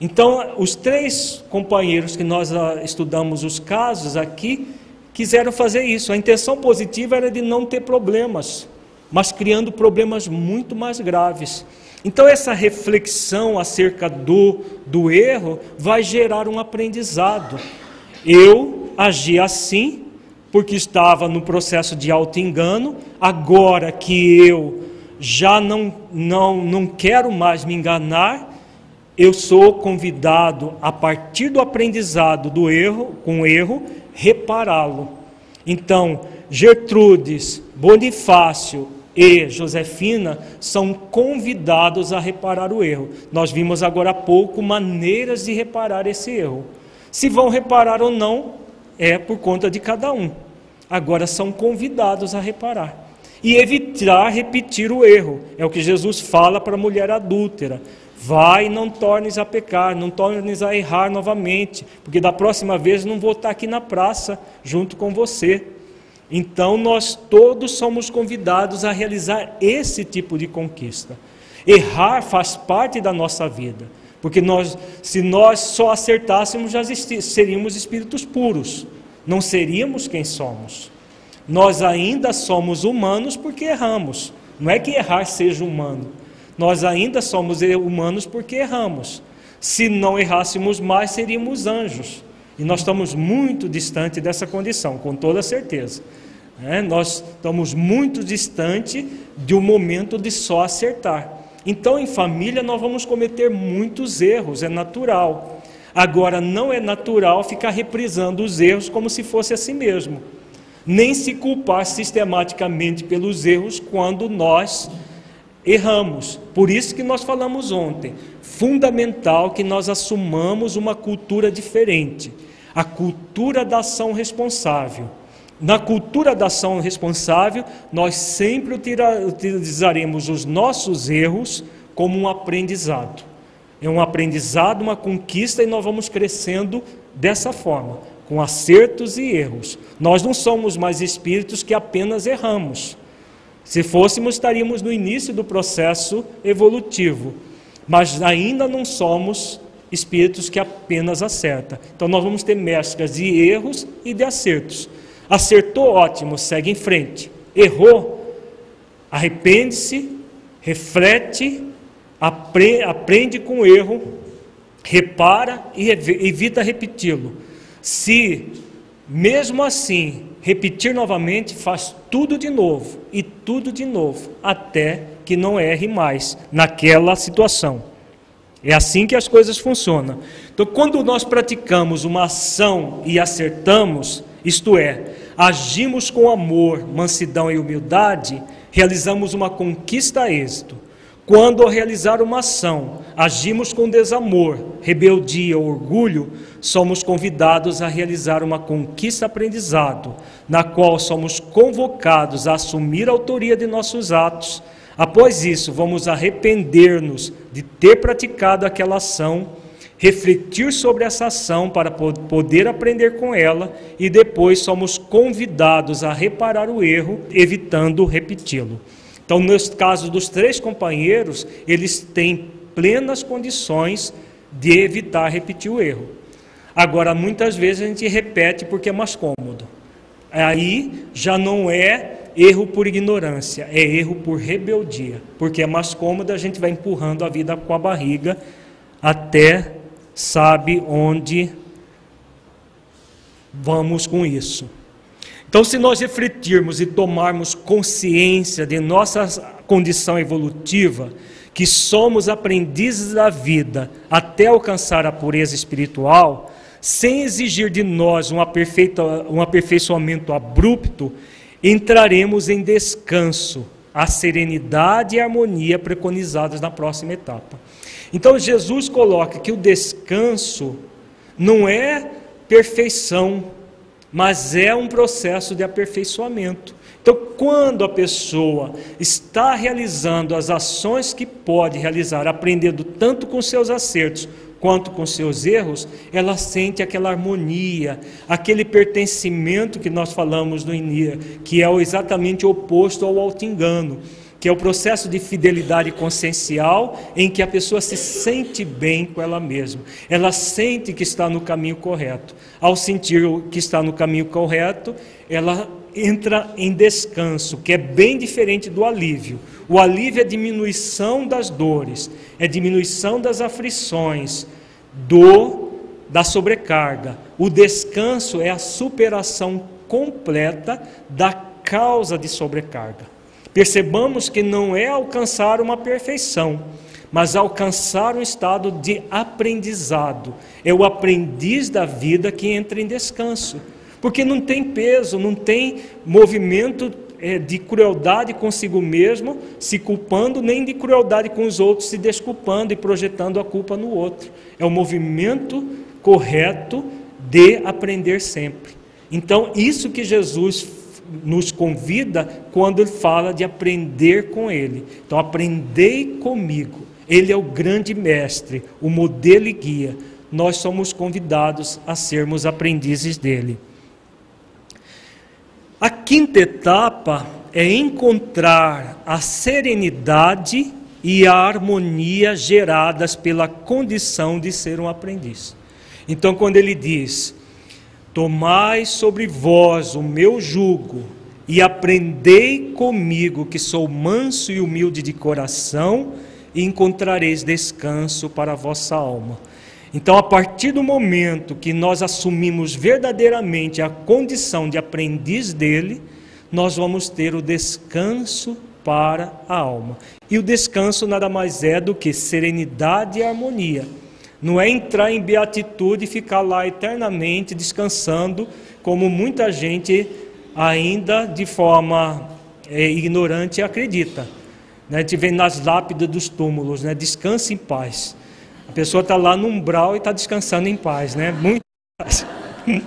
Então, os três companheiros que nós ah, estudamos os casos aqui quiseram fazer isso. A intenção positiva era de não ter problemas, mas criando problemas muito mais graves. Então, essa reflexão acerca do, do erro vai gerar um aprendizado. Eu agi assim porque estava no processo de auto-engano, agora que eu já não, não, não quero mais me enganar, eu sou convidado, a partir do aprendizado do erro, com o erro, repará-lo. Então, Gertrudes, Bonifácio e Josefina são convidados a reparar o erro. Nós vimos agora há pouco maneiras de reparar esse erro. Se vão reparar ou não, é por conta de cada um. Agora são convidados a reparar. E evitar repetir o erro. É o que Jesus fala para a mulher adúltera. Vai não tornes a pecar, não tornes a errar novamente, porque da próxima vez não vou estar aqui na praça junto com você. Então nós todos somos convidados a realizar esse tipo de conquista. Errar faz parte da nossa vida, porque nós, se nós só acertássemos, já seríamos espíritos puros, não seríamos quem somos. Nós ainda somos humanos porque erramos. Não é que errar seja humano. Nós ainda somos humanos porque erramos. Se não errássemos mais, seríamos anjos. E nós estamos muito distante dessa condição, com toda certeza. É, nós estamos muito distante de um momento de só acertar. Então, em família, nós vamos cometer muitos erros, é natural. Agora, não é natural ficar reprisando os erros como se fosse assim mesmo, nem se culpar sistematicamente pelos erros quando nós erramos. Por isso que nós falamos ontem, fundamental que nós assumamos uma cultura diferente, a cultura da ação responsável. Na cultura da ação responsável, nós sempre utilizaremos os nossos erros como um aprendizado. É um aprendizado, uma conquista, e nós vamos crescendo dessa forma, com acertos e erros. Nós não somos mais espíritos que apenas erramos. Se fôssemos, estaríamos no início do processo evolutivo, mas ainda não somos espíritos que apenas acertam. Então, nós vamos ter mesclas de erros e de acertos. Acertou, ótimo, segue em frente. Errou, arrepende-se, reflete, aprende com o erro, repara e evita repeti-lo. Se mesmo assim repetir novamente, faz tudo de novo e tudo de novo, até que não erre mais naquela situação. É assim que as coisas funcionam. Então, quando nós praticamos uma ação e acertamos, isto é, agimos com amor, mansidão e humildade, realizamos uma conquista a êxito. Quando ao realizar uma ação, agimos com desamor, rebeldia ou orgulho, somos convidados a realizar uma conquista aprendizado, na qual somos convocados a assumir a autoria de nossos atos. Após isso, vamos arrepender-nos de ter praticado aquela ação, refletir sobre essa ação para poder aprender com ela e depois somos convidados a reparar o erro, evitando repeti-lo. Então, no caso dos três companheiros, eles têm plenas condições de evitar repetir o erro. Agora, muitas vezes a gente repete porque é mais cômodo. Aí já não é erro por ignorância, é erro por rebeldia, porque é mais cômodo, a gente vai empurrando a vida com a barriga até sabe onde vamos com isso. Então, se nós refletirmos e tomarmos consciência de nossa condição evolutiva, que somos aprendizes da vida até alcançar a pureza espiritual, sem exigir de nós um, um aperfeiçoamento abrupto, entraremos em descanso, a serenidade e a harmonia preconizadas na próxima etapa. Então, Jesus coloca que o descanso não é perfeição, mas é um processo de aperfeiçoamento. Então, quando a pessoa está realizando as ações que pode realizar, aprendendo tanto com seus acertos quanto com seus erros, ela sente aquela harmonia, aquele pertencimento que nós falamos no início, que é exatamente oposto ao auto-engano que é o processo de fidelidade consciencial em que a pessoa se sente bem com ela mesma. Ela sente que está no caminho correto. Ao sentir que está no caminho correto, ela entra em descanso, que é bem diferente do alívio. O alívio é diminuição das dores, é diminuição das aflições, do da sobrecarga. O descanso é a superação completa da causa de sobrecarga. Percebamos que não é alcançar uma perfeição, mas alcançar um estado de aprendizado. É o aprendiz da vida que entra em descanso, porque não tem peso, não tem movimento é, de crueldade consigo mesmo, se culpando, nem de crueldade com os outros, se desculpando e projetando a culpa no outro. É o movimento correto de aprender sempre. Então, isso que Jesus nos convida quando ele fala de aprender com ele. Então, aprendei comigo. Ele é o grande mestre, o modelo e guia. Nós somos convidados a sermos aprendizes dele. A quinta etapa é encontrar a serenidade e a harmonia geradas pela condição de ser um aprendiz. Então, quando ele diz: Tomai sobre vós o meu jugo e aprendei comigo, que sou manso e humilde de coração, e encontrareis descanso para a vossa alma. Então, a partir do momento que nós assumimos verdadeiramente a condição de aprendiz dele, nós vamos ter o descanso para a alma. E o descanso nada mais é do que serenidade e harmonia. Não é entrar em beatitude e ficar lá eternamente descansando, como muita gente ainda de forma é, ignorante acredita. Né? A gente vê nas lápidas dos túmulos, né? descanse em paz. A pessoa está lá no umbral e está descansando em paz, né? Muito paz. [LAUGHS]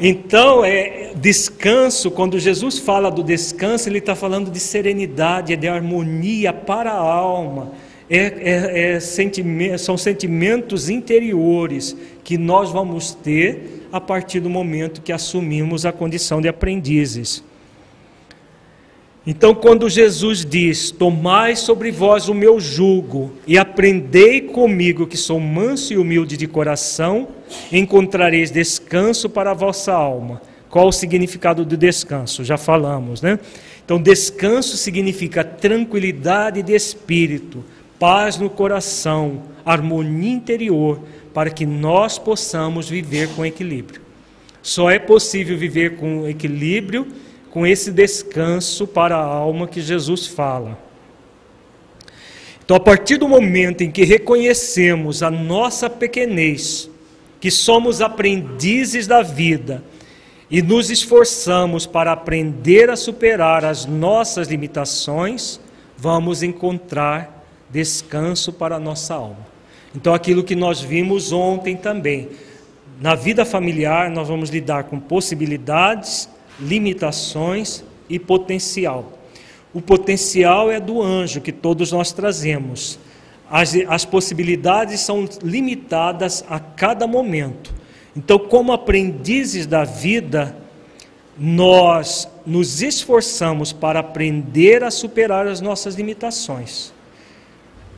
Então, é, descanso, quando Jesus fala do descanso, ele está falando de serenidade, de harmonia para a alma é, é, é são sentimentos interiores que nós vamos ter a partir do momento que assumimos a condição de aprendizes. Então, quando Jesus diz: Tomai sobre vós o meu jugo e aprendei comigo, que sou manso e humilde de coração, encontrareis descanso para a vossa alma. Qual o significado do descanso? Já falamos, né? Então, descanso significa tranquilidade de espírito paz no coração, harmonia interior, para que nós possamos viver com equilíbrio. Só é possível viver com equilíbrio, com esse descanso para a alma que Jesus fala. Então, a partir do momento em que reconhecemos a nossa pequenez, que somos aprendizes da vida e nos esforçamos para aprender a superar as nossas limitações, vamos encontrar descanso para a nossa alma. Então, aquilo que nós vimos ontem também, na vida familiar, nós vamos lidar com possibilidades, limitações e potencial. O potencial é do anjo que todos nós trazemos. As, as possibilidades são limitadas a cada momento. Então, como aprendizes da vida, nós nos esforçamos para aprender a superar as nossas limitações.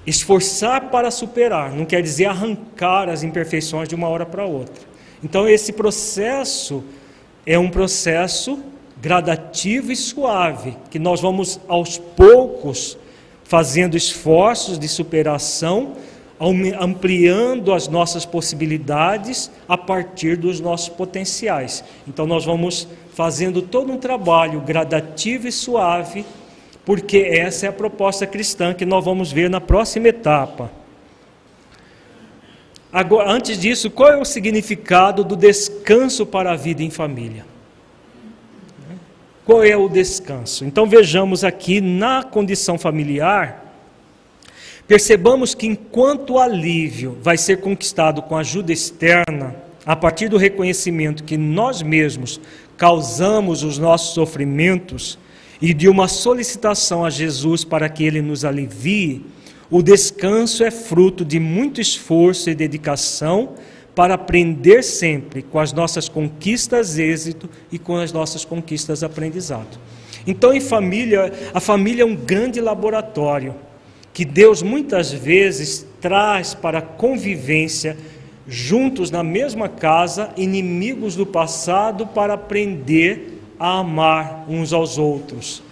Esforçar para superar não quer dizer arrancar as imperfeições de uma hora para outra. Então, esse processo é um processo gradativo e suave, que nós vamos aos poucos fazendo esforços de superação, ampliando as nossas possibilidades a partir dos nossos potenciais. Então nós vamos fazendo todo um trabalho gradativo e suave, porque essa é a proposta cristã que nós vamos ver na próxima etapa. Agora, antes disso, qual é o significado do descanso para a vida em família? Qual é o descanso? Então vejamos aqui na condição familiar, percebamos que enquanto o alívio vai ser conquistado com ajuda externa, a partir do reconhecimento que nós mesmos causamos os nossos sofrimentos e de uma solicitação a Jesus para que ele nos alivie, o descanso é fruto de muito esforço e dedicação para aprender sempre com as nossas conquistas êxito e com as nossas conquistas aprendizado. Então, em família, a família é um grande laboratório que Deus muitas vezes traz para a convivência juntos na mesma casa, inimigos do passado, para aprender a amar uns aos outros.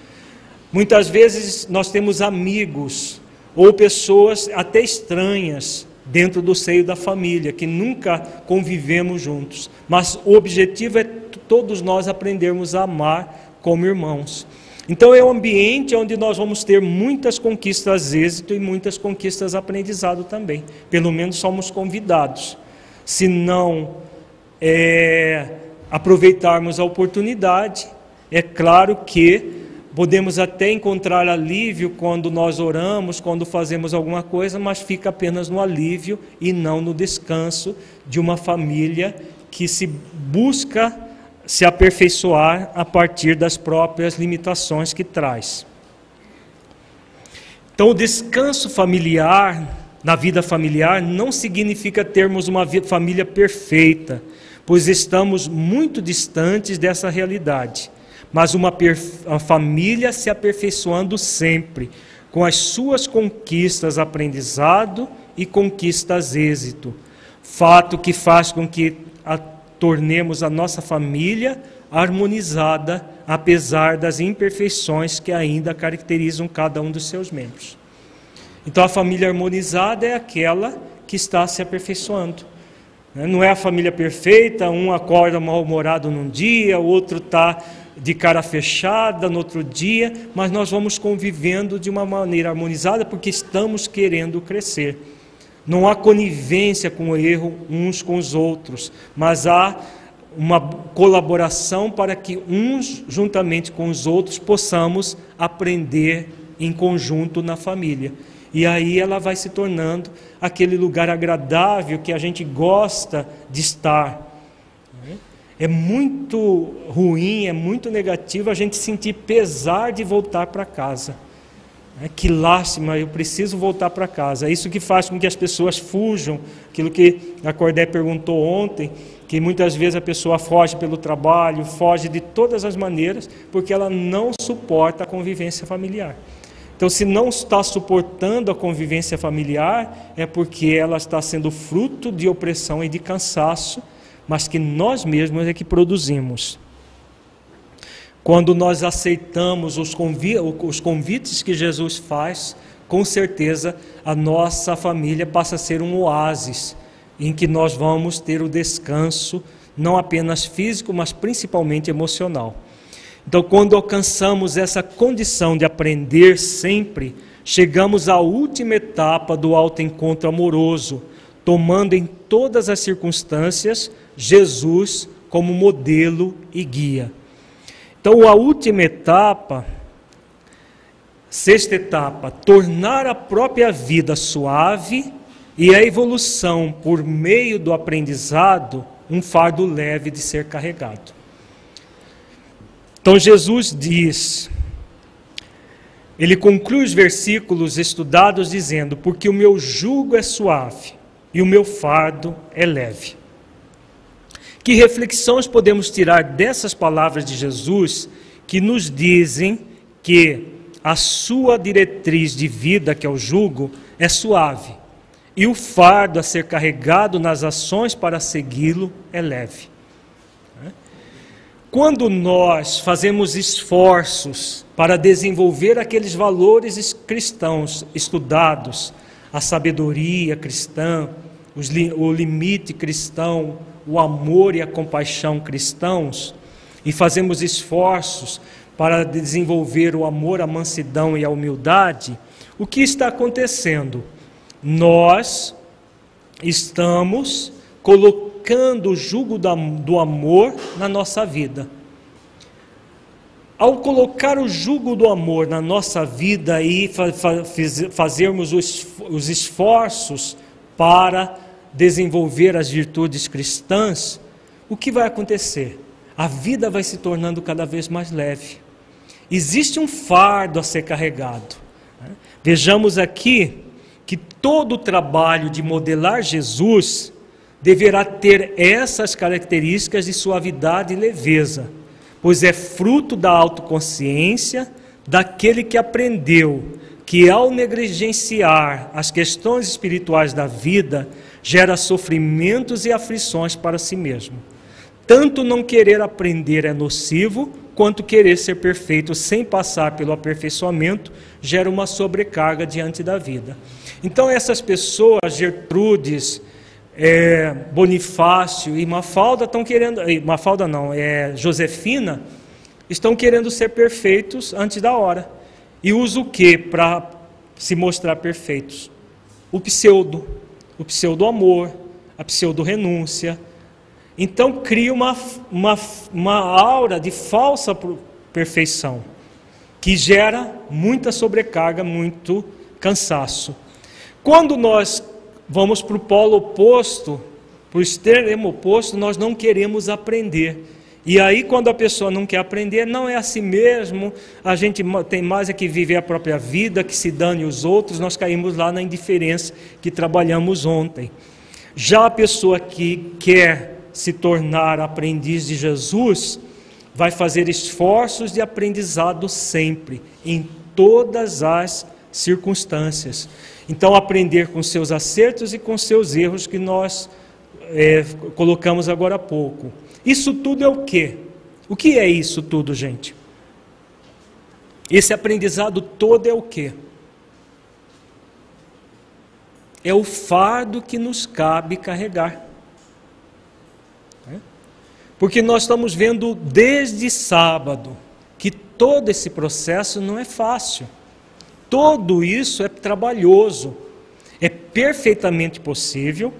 Muitas vezes nós temos amigos ou pessoas até estranhas dentro do seio da família, que nunca convivemos juntos. Mas o objetivo é todos nós aprendermos a amar como irmãos. Então é um ambiente onde nós vamos ter muitas conquistas êxito e muitas conquistas aprendizado também. Pelo menos somos convidados. Se não é, aproveitarmos a oportunidade, é claro que Podemos até encontrar alívio quando nós oramos, quando fazemos alguma coisa, mas fica apenas no alívio e não no descanso de uma família que se busca se aperfeiçoar a partir das próprias limitações que traz. Então, o descanso familiar, na vida familiar, não significa termos uma família perfeita, pois estamos muito distantes dessa realidade mas uma, uma família se aperfeiçoando sempre, com as suas conquistas aprendizado e conquistas êxito. Fato que faz com que a, tornemos a nossa família harmonizada, apesar das imperfeições que ainda caracterizam cada um dos seus membros. Então, a família harmonizada é aquela que está se aperfeiçoando. Não é a família perfeita, um acorda mal-humorado num dia, o outro está de cara fechada no outro dia, mas nós vamos convivendo de uma maneira harmonizada porque estamos querendo crescer. Não há conivência com o erro uns com os outros, mas há uma colaboração para que uns, juntamente com os outros, possamos aprender em conjunto na família. E aí ela vai se tornando aquele lugar agradável que a gente gosta de estar é muito ruim, é muito negativo a gente sentir pesar de voltar para casa. É, que lástima, eu preciso voltar para casa. É isso que faz com que as pessoas fujam. Aquilo que a Cordé perguntou ontem, que muitas vezes a pessoa foge pelo trabalho, foge de todas as maneiras, porque ela não suporta a convivência familiar. Então, se não está suportando a convivência familiar, é porque ela está sendo fruto de opressão e de cansaço mas que nós mesmos é que produzimos. Quando nós aceitamos os, os convites que Jesus faz, com certeza a nossa família passa a ser um oásis em que nós vamos ter o descanso não apenas físico, mas principalmente emocional. Então, quando alcançamos essa condição de aprender sempre, chegamos à última etapa do autoencontro amoroso, tomando em todas as circunstâncias Jesus como modelo e guia. Então, a última etapa, sexta etapa, tornar a própria vida suave e a evolução por meio do aprendizado um fardo leve de ser carregado. Então Jesus diz, ele conclui os versículos estudados dizendo: Porque o meu jugo é suave e o meu fardo é leve. Que reflexões podemos tirar dessas palavras de Jesus que nos dizem que a sua diretriz de vida, que é o jugo, é suave e o fardo a ser carregado nas ações para segui-lo é leve. Quando nós fazemos esforços para desenvolver aqueles valores cristãos estudados, a sabedoria cristã, o limite cristão, o amor e a compaixão cristãos, e fazemos esforços para desenvolver o amor, a mansidão e a humildade, o que está acontecendo? Nós estamos colocando o jugo do amor na nossa vida. Ao colocar o jugo do amor na nossa vida e fazermos os esforços para desenvolver as virtudes cristãs, o que vai acontecer? A vida vai se tornando cada vez mais leve. Existe um fardo a ser carregado. Né? Vejamos aqui que todo o trabalho de modelar Jesus deverá ter essas características de suavidade e leveza, pois é fruto da autoconsciência daquele que aprendeu que, ao negligenciar as questões espirituais da vida, gera sofrimentos e aflições para si mesmo. Tanto não querer aprender é nocivo, quanto querer ser perfeito sem passar pelo aperfeiçoamento gera uma sobrecarga diante da vida. Então, essas pessoas, Gertrudes, é, Bonifácio e Mafalda estão querendo, Mafalda não, é Josefina, estão querendo ser perfeitos antes da hora. E usa o que para se mostrar perfeitos? O pseudo, o pseudo amor, a pseudo renúncia. Então cria uma, uma, uma aura de falsa perfeição, que gera muita sobrecarga, muito cansaço. Quando nós vamos para o polo oposto, para o extremo oposto, nós não queremos aprender. E aí, quando a pessoa não quer aprender, não é assim mesmo, a gente tem mais é que viver a própria vida, que se dane os outros, nós caímos lá na indiferença que trabalhamos ontem. Já a pessoa que quer se tornar aprendiz de Jesus, vai fazer esforços de aprendizado sempre, em todas as circunstâncias. Então, aprender com seus acertos e com seus erros que nós é, colocamos agora há pouco. Isso tudo é o quê? O que é isso tudo, gente? Esse aprendizado todo é o quê? É o fardo que nos cabe carregar. Porque nós estamos vendo desde sábado que todo esse processo não é fácil. Tudo isso é trabalhoso, é perfeitamente possível.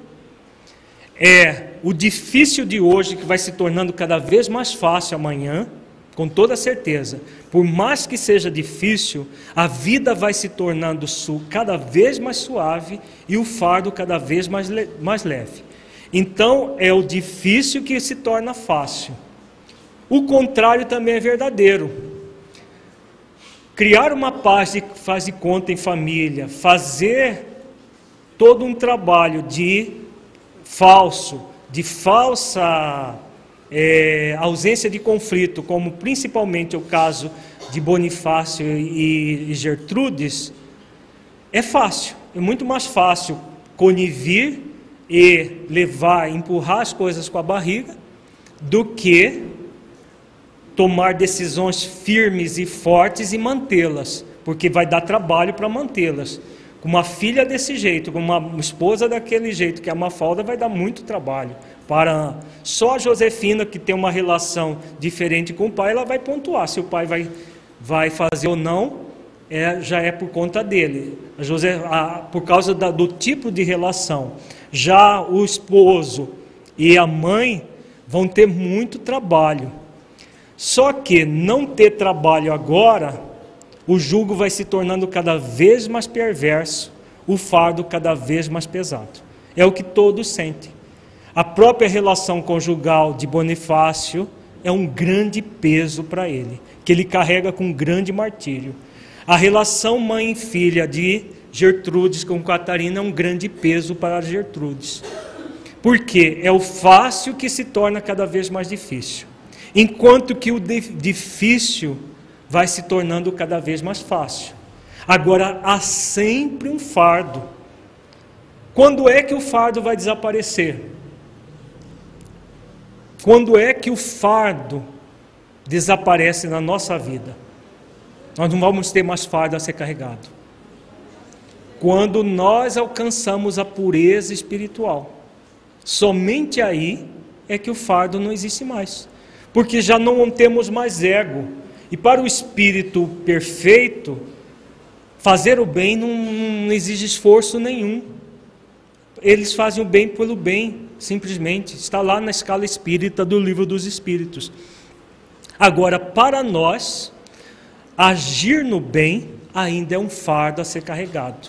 É o difícil de hoje que vai se tornando cada vez mais fácil amanhã, com toda certeza. Por mais que seja difícil, a vida vai se tornando cada vez mais suave e o fardo cada vez mais, mais leve. Então, é o difícil que se torna fácil. O contrário também é verdadeiro criar uma paz de faz de conta em família, fazer todo um trabalho de falso, de falsa é, ausência de conflito, como principalmente o caso de Bonifácio e, e Gertrudes, é fácil, é muito mais fácil conivir e levar, empurrar as coisas com a barriga, do que tomar decisões firmes e fortes e mantê-las, porque vai dar trabalho para mantê-las. Com uma filha desse jeito, com uma esposa daquele jeito, que é uma falda, vai dar muito trabalho. Para só a Josefina, que tem uma relação diferente com o pai, ela vai pontuar se o pai vai, vai fazer ou não, é, já é por conta dele, a José, a, por causa da, do tipo de relação. Já o esposo e a mãe vão ter muito trabalho. Só que não ter trabalho agora o jugo vai se tornando cada vez mais perverso, o fardo cada vez mais pesado. É o que todos sentem. A própria relação conjugal de Bonifácio é um grande peso para ele, que ele carrega com um grande martírio. A relação mãe e filha de Gertrudes com Catarina é um grande peso para Gertrudes. Porque é o fácil que se torna cada vez mais difícil. Enquanto que o difícil vai se tornando cada vez mais fácil. Agora, há sempre um fardo. Quando é que o fardo vai desaparecer? Quando é que o fardo desaparece na nossa vida? Nós não vamos ter mais fardo a ser carregado. Quando nós alcançamos a pureza espiritual. Somente aí é que o fardo não existe mais. Porque já não temos mais ego, e para o espírito perfeito, fazer o bem não, não exige esforço nenhum. Eles fazem o bem pelo bem, simplesmente. Está lá na escala espírita do livro dos Espíritos. Agora, para nós, agir no bem ainda é um fardo a ser carregado.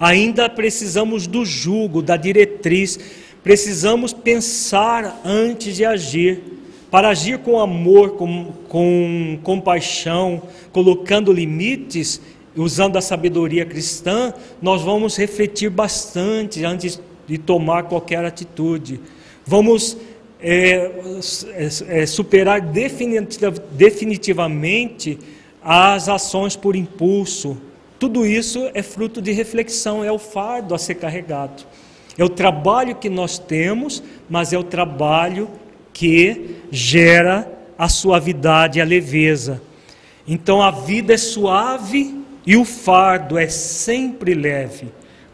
Ainda precisamos do jugo, da diretriz, precisamos pensar antes de agir para agir com amor, com, com compaixão, colocando limites, usando a sabedoria cristã, nós vamos refletir bastante antes de tomar qualquer atitude. Vamos é, é, é superar definitivamente as ações por impulso. Tudo isso é fruto de reflexão, é o fardo a ser carregado. É o trabalho que nós temos, mas é o trabalho que gera a suavidade e a leveza. Então a vida é suave e o fardo é sempre leve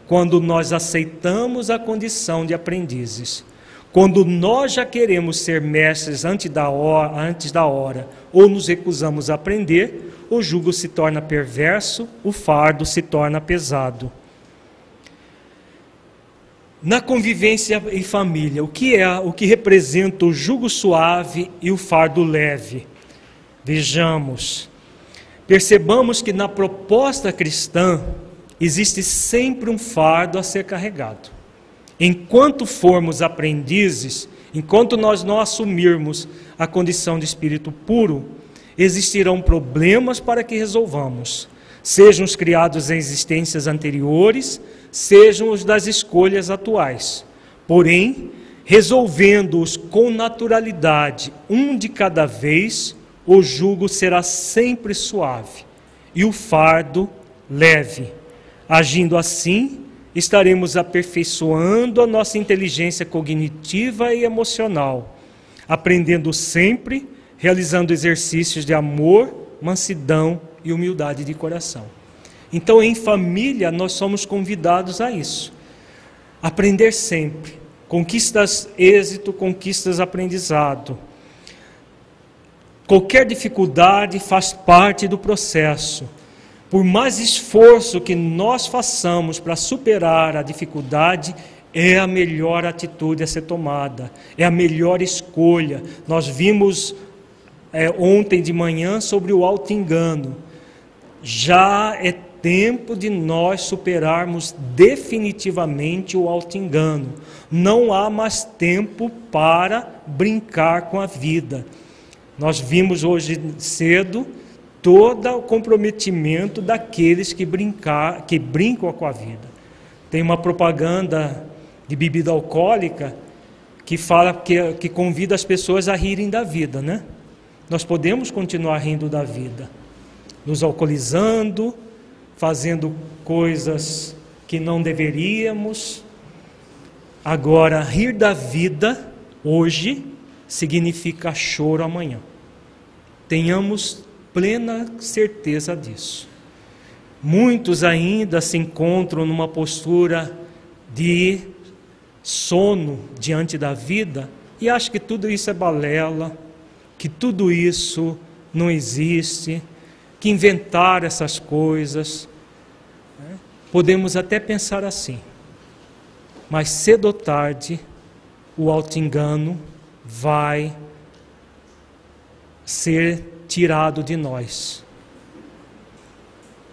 quando nós aceitamos a condição de aprendizes. Quando nós já queremos ser mestres antes da hora, antes da hora ou nos recusamos a aprender, o jugo se torna perverso, o fardo se torna pesado. Na convivência em família, o que é o que representa o jugo suave e o fardo leve? Vejamos. Percebamos que na proposta cristã existe sempre um fardo a ser carregado. Enquanto formos aprendizes, enquanto nós não assumirmos a condição de espírito puro, existirão problemas para que resolvamos, sejam os criados em existências anteriores, sejam os das escolhas atuais. Porém, resolvendo-os com naturalidade, um de cada vez, o jugo será sempre suave e o fardo leve. Agindo assim, estaremos aperfeiçoando a nossa inteligência cognitiva e emocional, aprendendo sempre, realizando exercícios de amor, mansidão e humildade de coração. Então, em família, nós somos convidados a isso. Aprender sempre. Conquistas êxito, conquistas aprendizado. Qualquer dificuldade faz parte do processo. Por mais esforço que nós façamos para superar a dificuldade, é a melhor atitude a ser tomada, é a melhor escolha. Nós vimos é, ontem de manhã sobre o auto-engano. Já é tempo de nós superarmos definitivamente o auto-engano. Não há mais tempo para brincar com a vida. Nós vimos hoje cedo todo o comprometimento daqueles que, brincar, que brincam com a vida. Tem uma propaganda de bebida alcoólica que fala que, que convida as pessoas a rirem da vida, né? Nós podemos continuar rindo da vida, nos alcoolizando, fazendo coisas que não deveríamos. Agora, rir da vida hoje significa choro amanhã. Tenhamos plena certeza disso. Muitos ainda se encontram numa postura de sono diante da vida e acham que tudo isso é balela, que tudo isso não existe, que inventar essas coisas. Podemos até pensar assim, mas cedo ou tarde o auto-engano vai ser tirado de nós.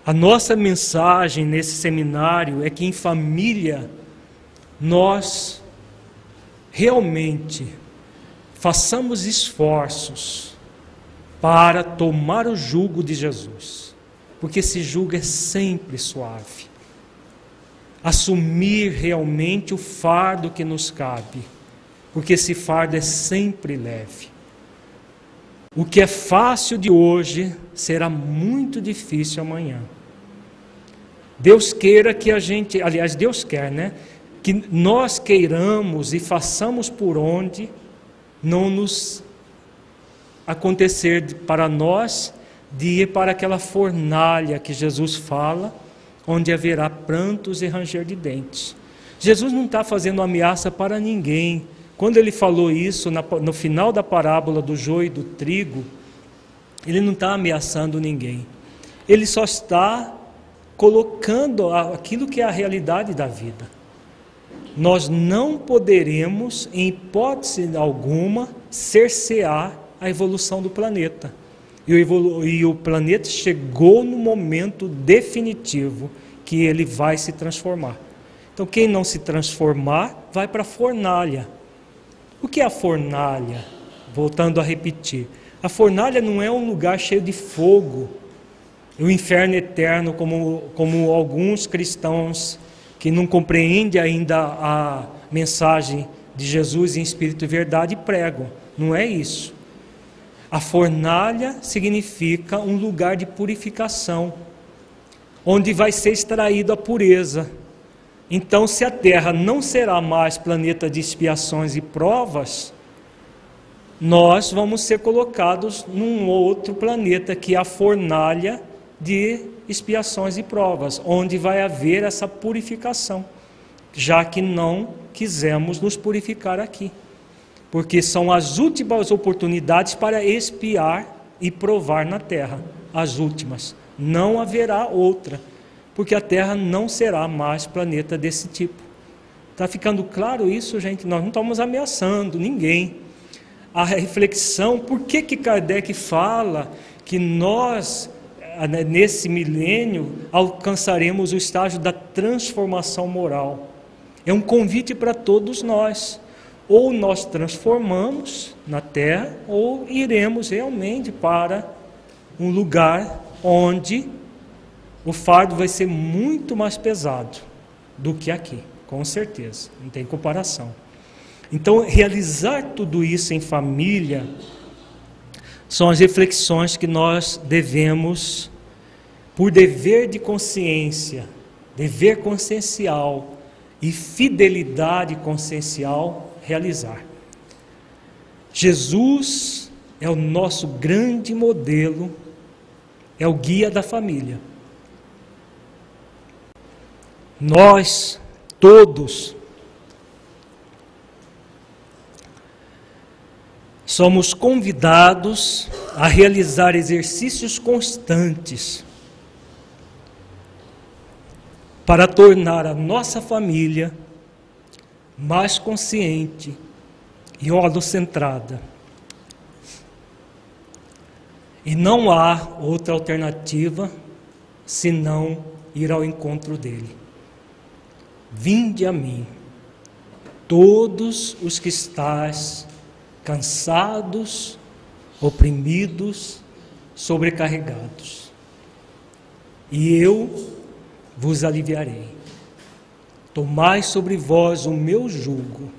A nossa mensagem nesse seminário é que em família nós realmente façamos esforços para tomar o jugo de Jesus, porque esse jugo é sempre suave. Assumir realmente o fardo que nos cabe, porque esse fardo é sempre leve. O que é fácil de hoje será muito difícil amanhã. Deus queira que a gente, aliás, Deus quer, né? Que nós queiramos e façamos por onde não nos acontecer para nós de ir para aquela fornalha que Jesus fala, onde haverá prantos e ranger de dentes. Jesus não está fazendo ameaça para ninguém. Quando ele falou isso no final da parábola do joio e do trigo, ele não está ameaçando ninguém. Ele só está colocando aquilo que é a realidade da vida. Nós não poderemos, em hipótese alguma, cercear a evolução do planeta. E o, e o planeta chegou no momento definitivo que ele vai se transformar. Então, quem não se transformar, vai para a fornalha o que é a fornalha? Voltando a repetir. A fornalha não é um lugar cheio de fogo, o inferno eterno, como, como alguns cristãos que não compreendem ainda a mensagem de Jesus em espírito e verdade pregam. Não é isso. A fornalha significa um lugar de purificação, onde vai ser extraída a pureza. Então, se a Terra não será mais planeta de expiações e provas, nós vamos ser colocados num outro planeta que é a fornalha de expiações e provas, onde vai haver essa purificação, já que não quisemos nos purificar aqui. Porque são as últimas oportunidades para expiar e provar na terra, as últimas. Não haverá outra porque a Terra não será mais planeta desse tipo. Está ficando claro isso, gente? Nós não estamos ameaçando ninguém. A reflexão, por que, que Kardec fala que nós, eh, né, nesse milênio, alcançaremos o estágio da transformação moral? É um convite para todos nós. Ou nós transformamos na Terra, ou iremos realmente para um lugar onde o fardo vai ser muito mais pesado do que aqui, com certeza, não tem comparação. Então, realizar tudo isso em família são as reflexões que nós devemos, por dever de consciência, dever consciencial e fidelidade consciencial, realizar. Jesus é o nosso grande modelo, é o guia da família. nós todos somos convidados a realizar exercícios constantes para tornar a nossa família mais consciente e holocentrada. E não há outra alternativa senão ir ao encontro dele. Vinde a mim, todos os que estáis cansados, oprimidos, sobrecarregados, e eu vos aliviarei. Tomai sobre vós o meu jugo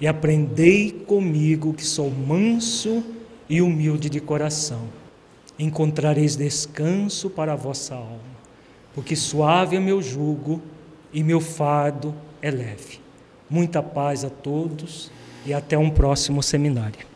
e aprendei comigo, que sou manso e humilde de coração. Encontrareis descanso para a vossa alma, porque suave é meu jugo e meu fardo é leve. Muita paz a todos e até um próximo seminário.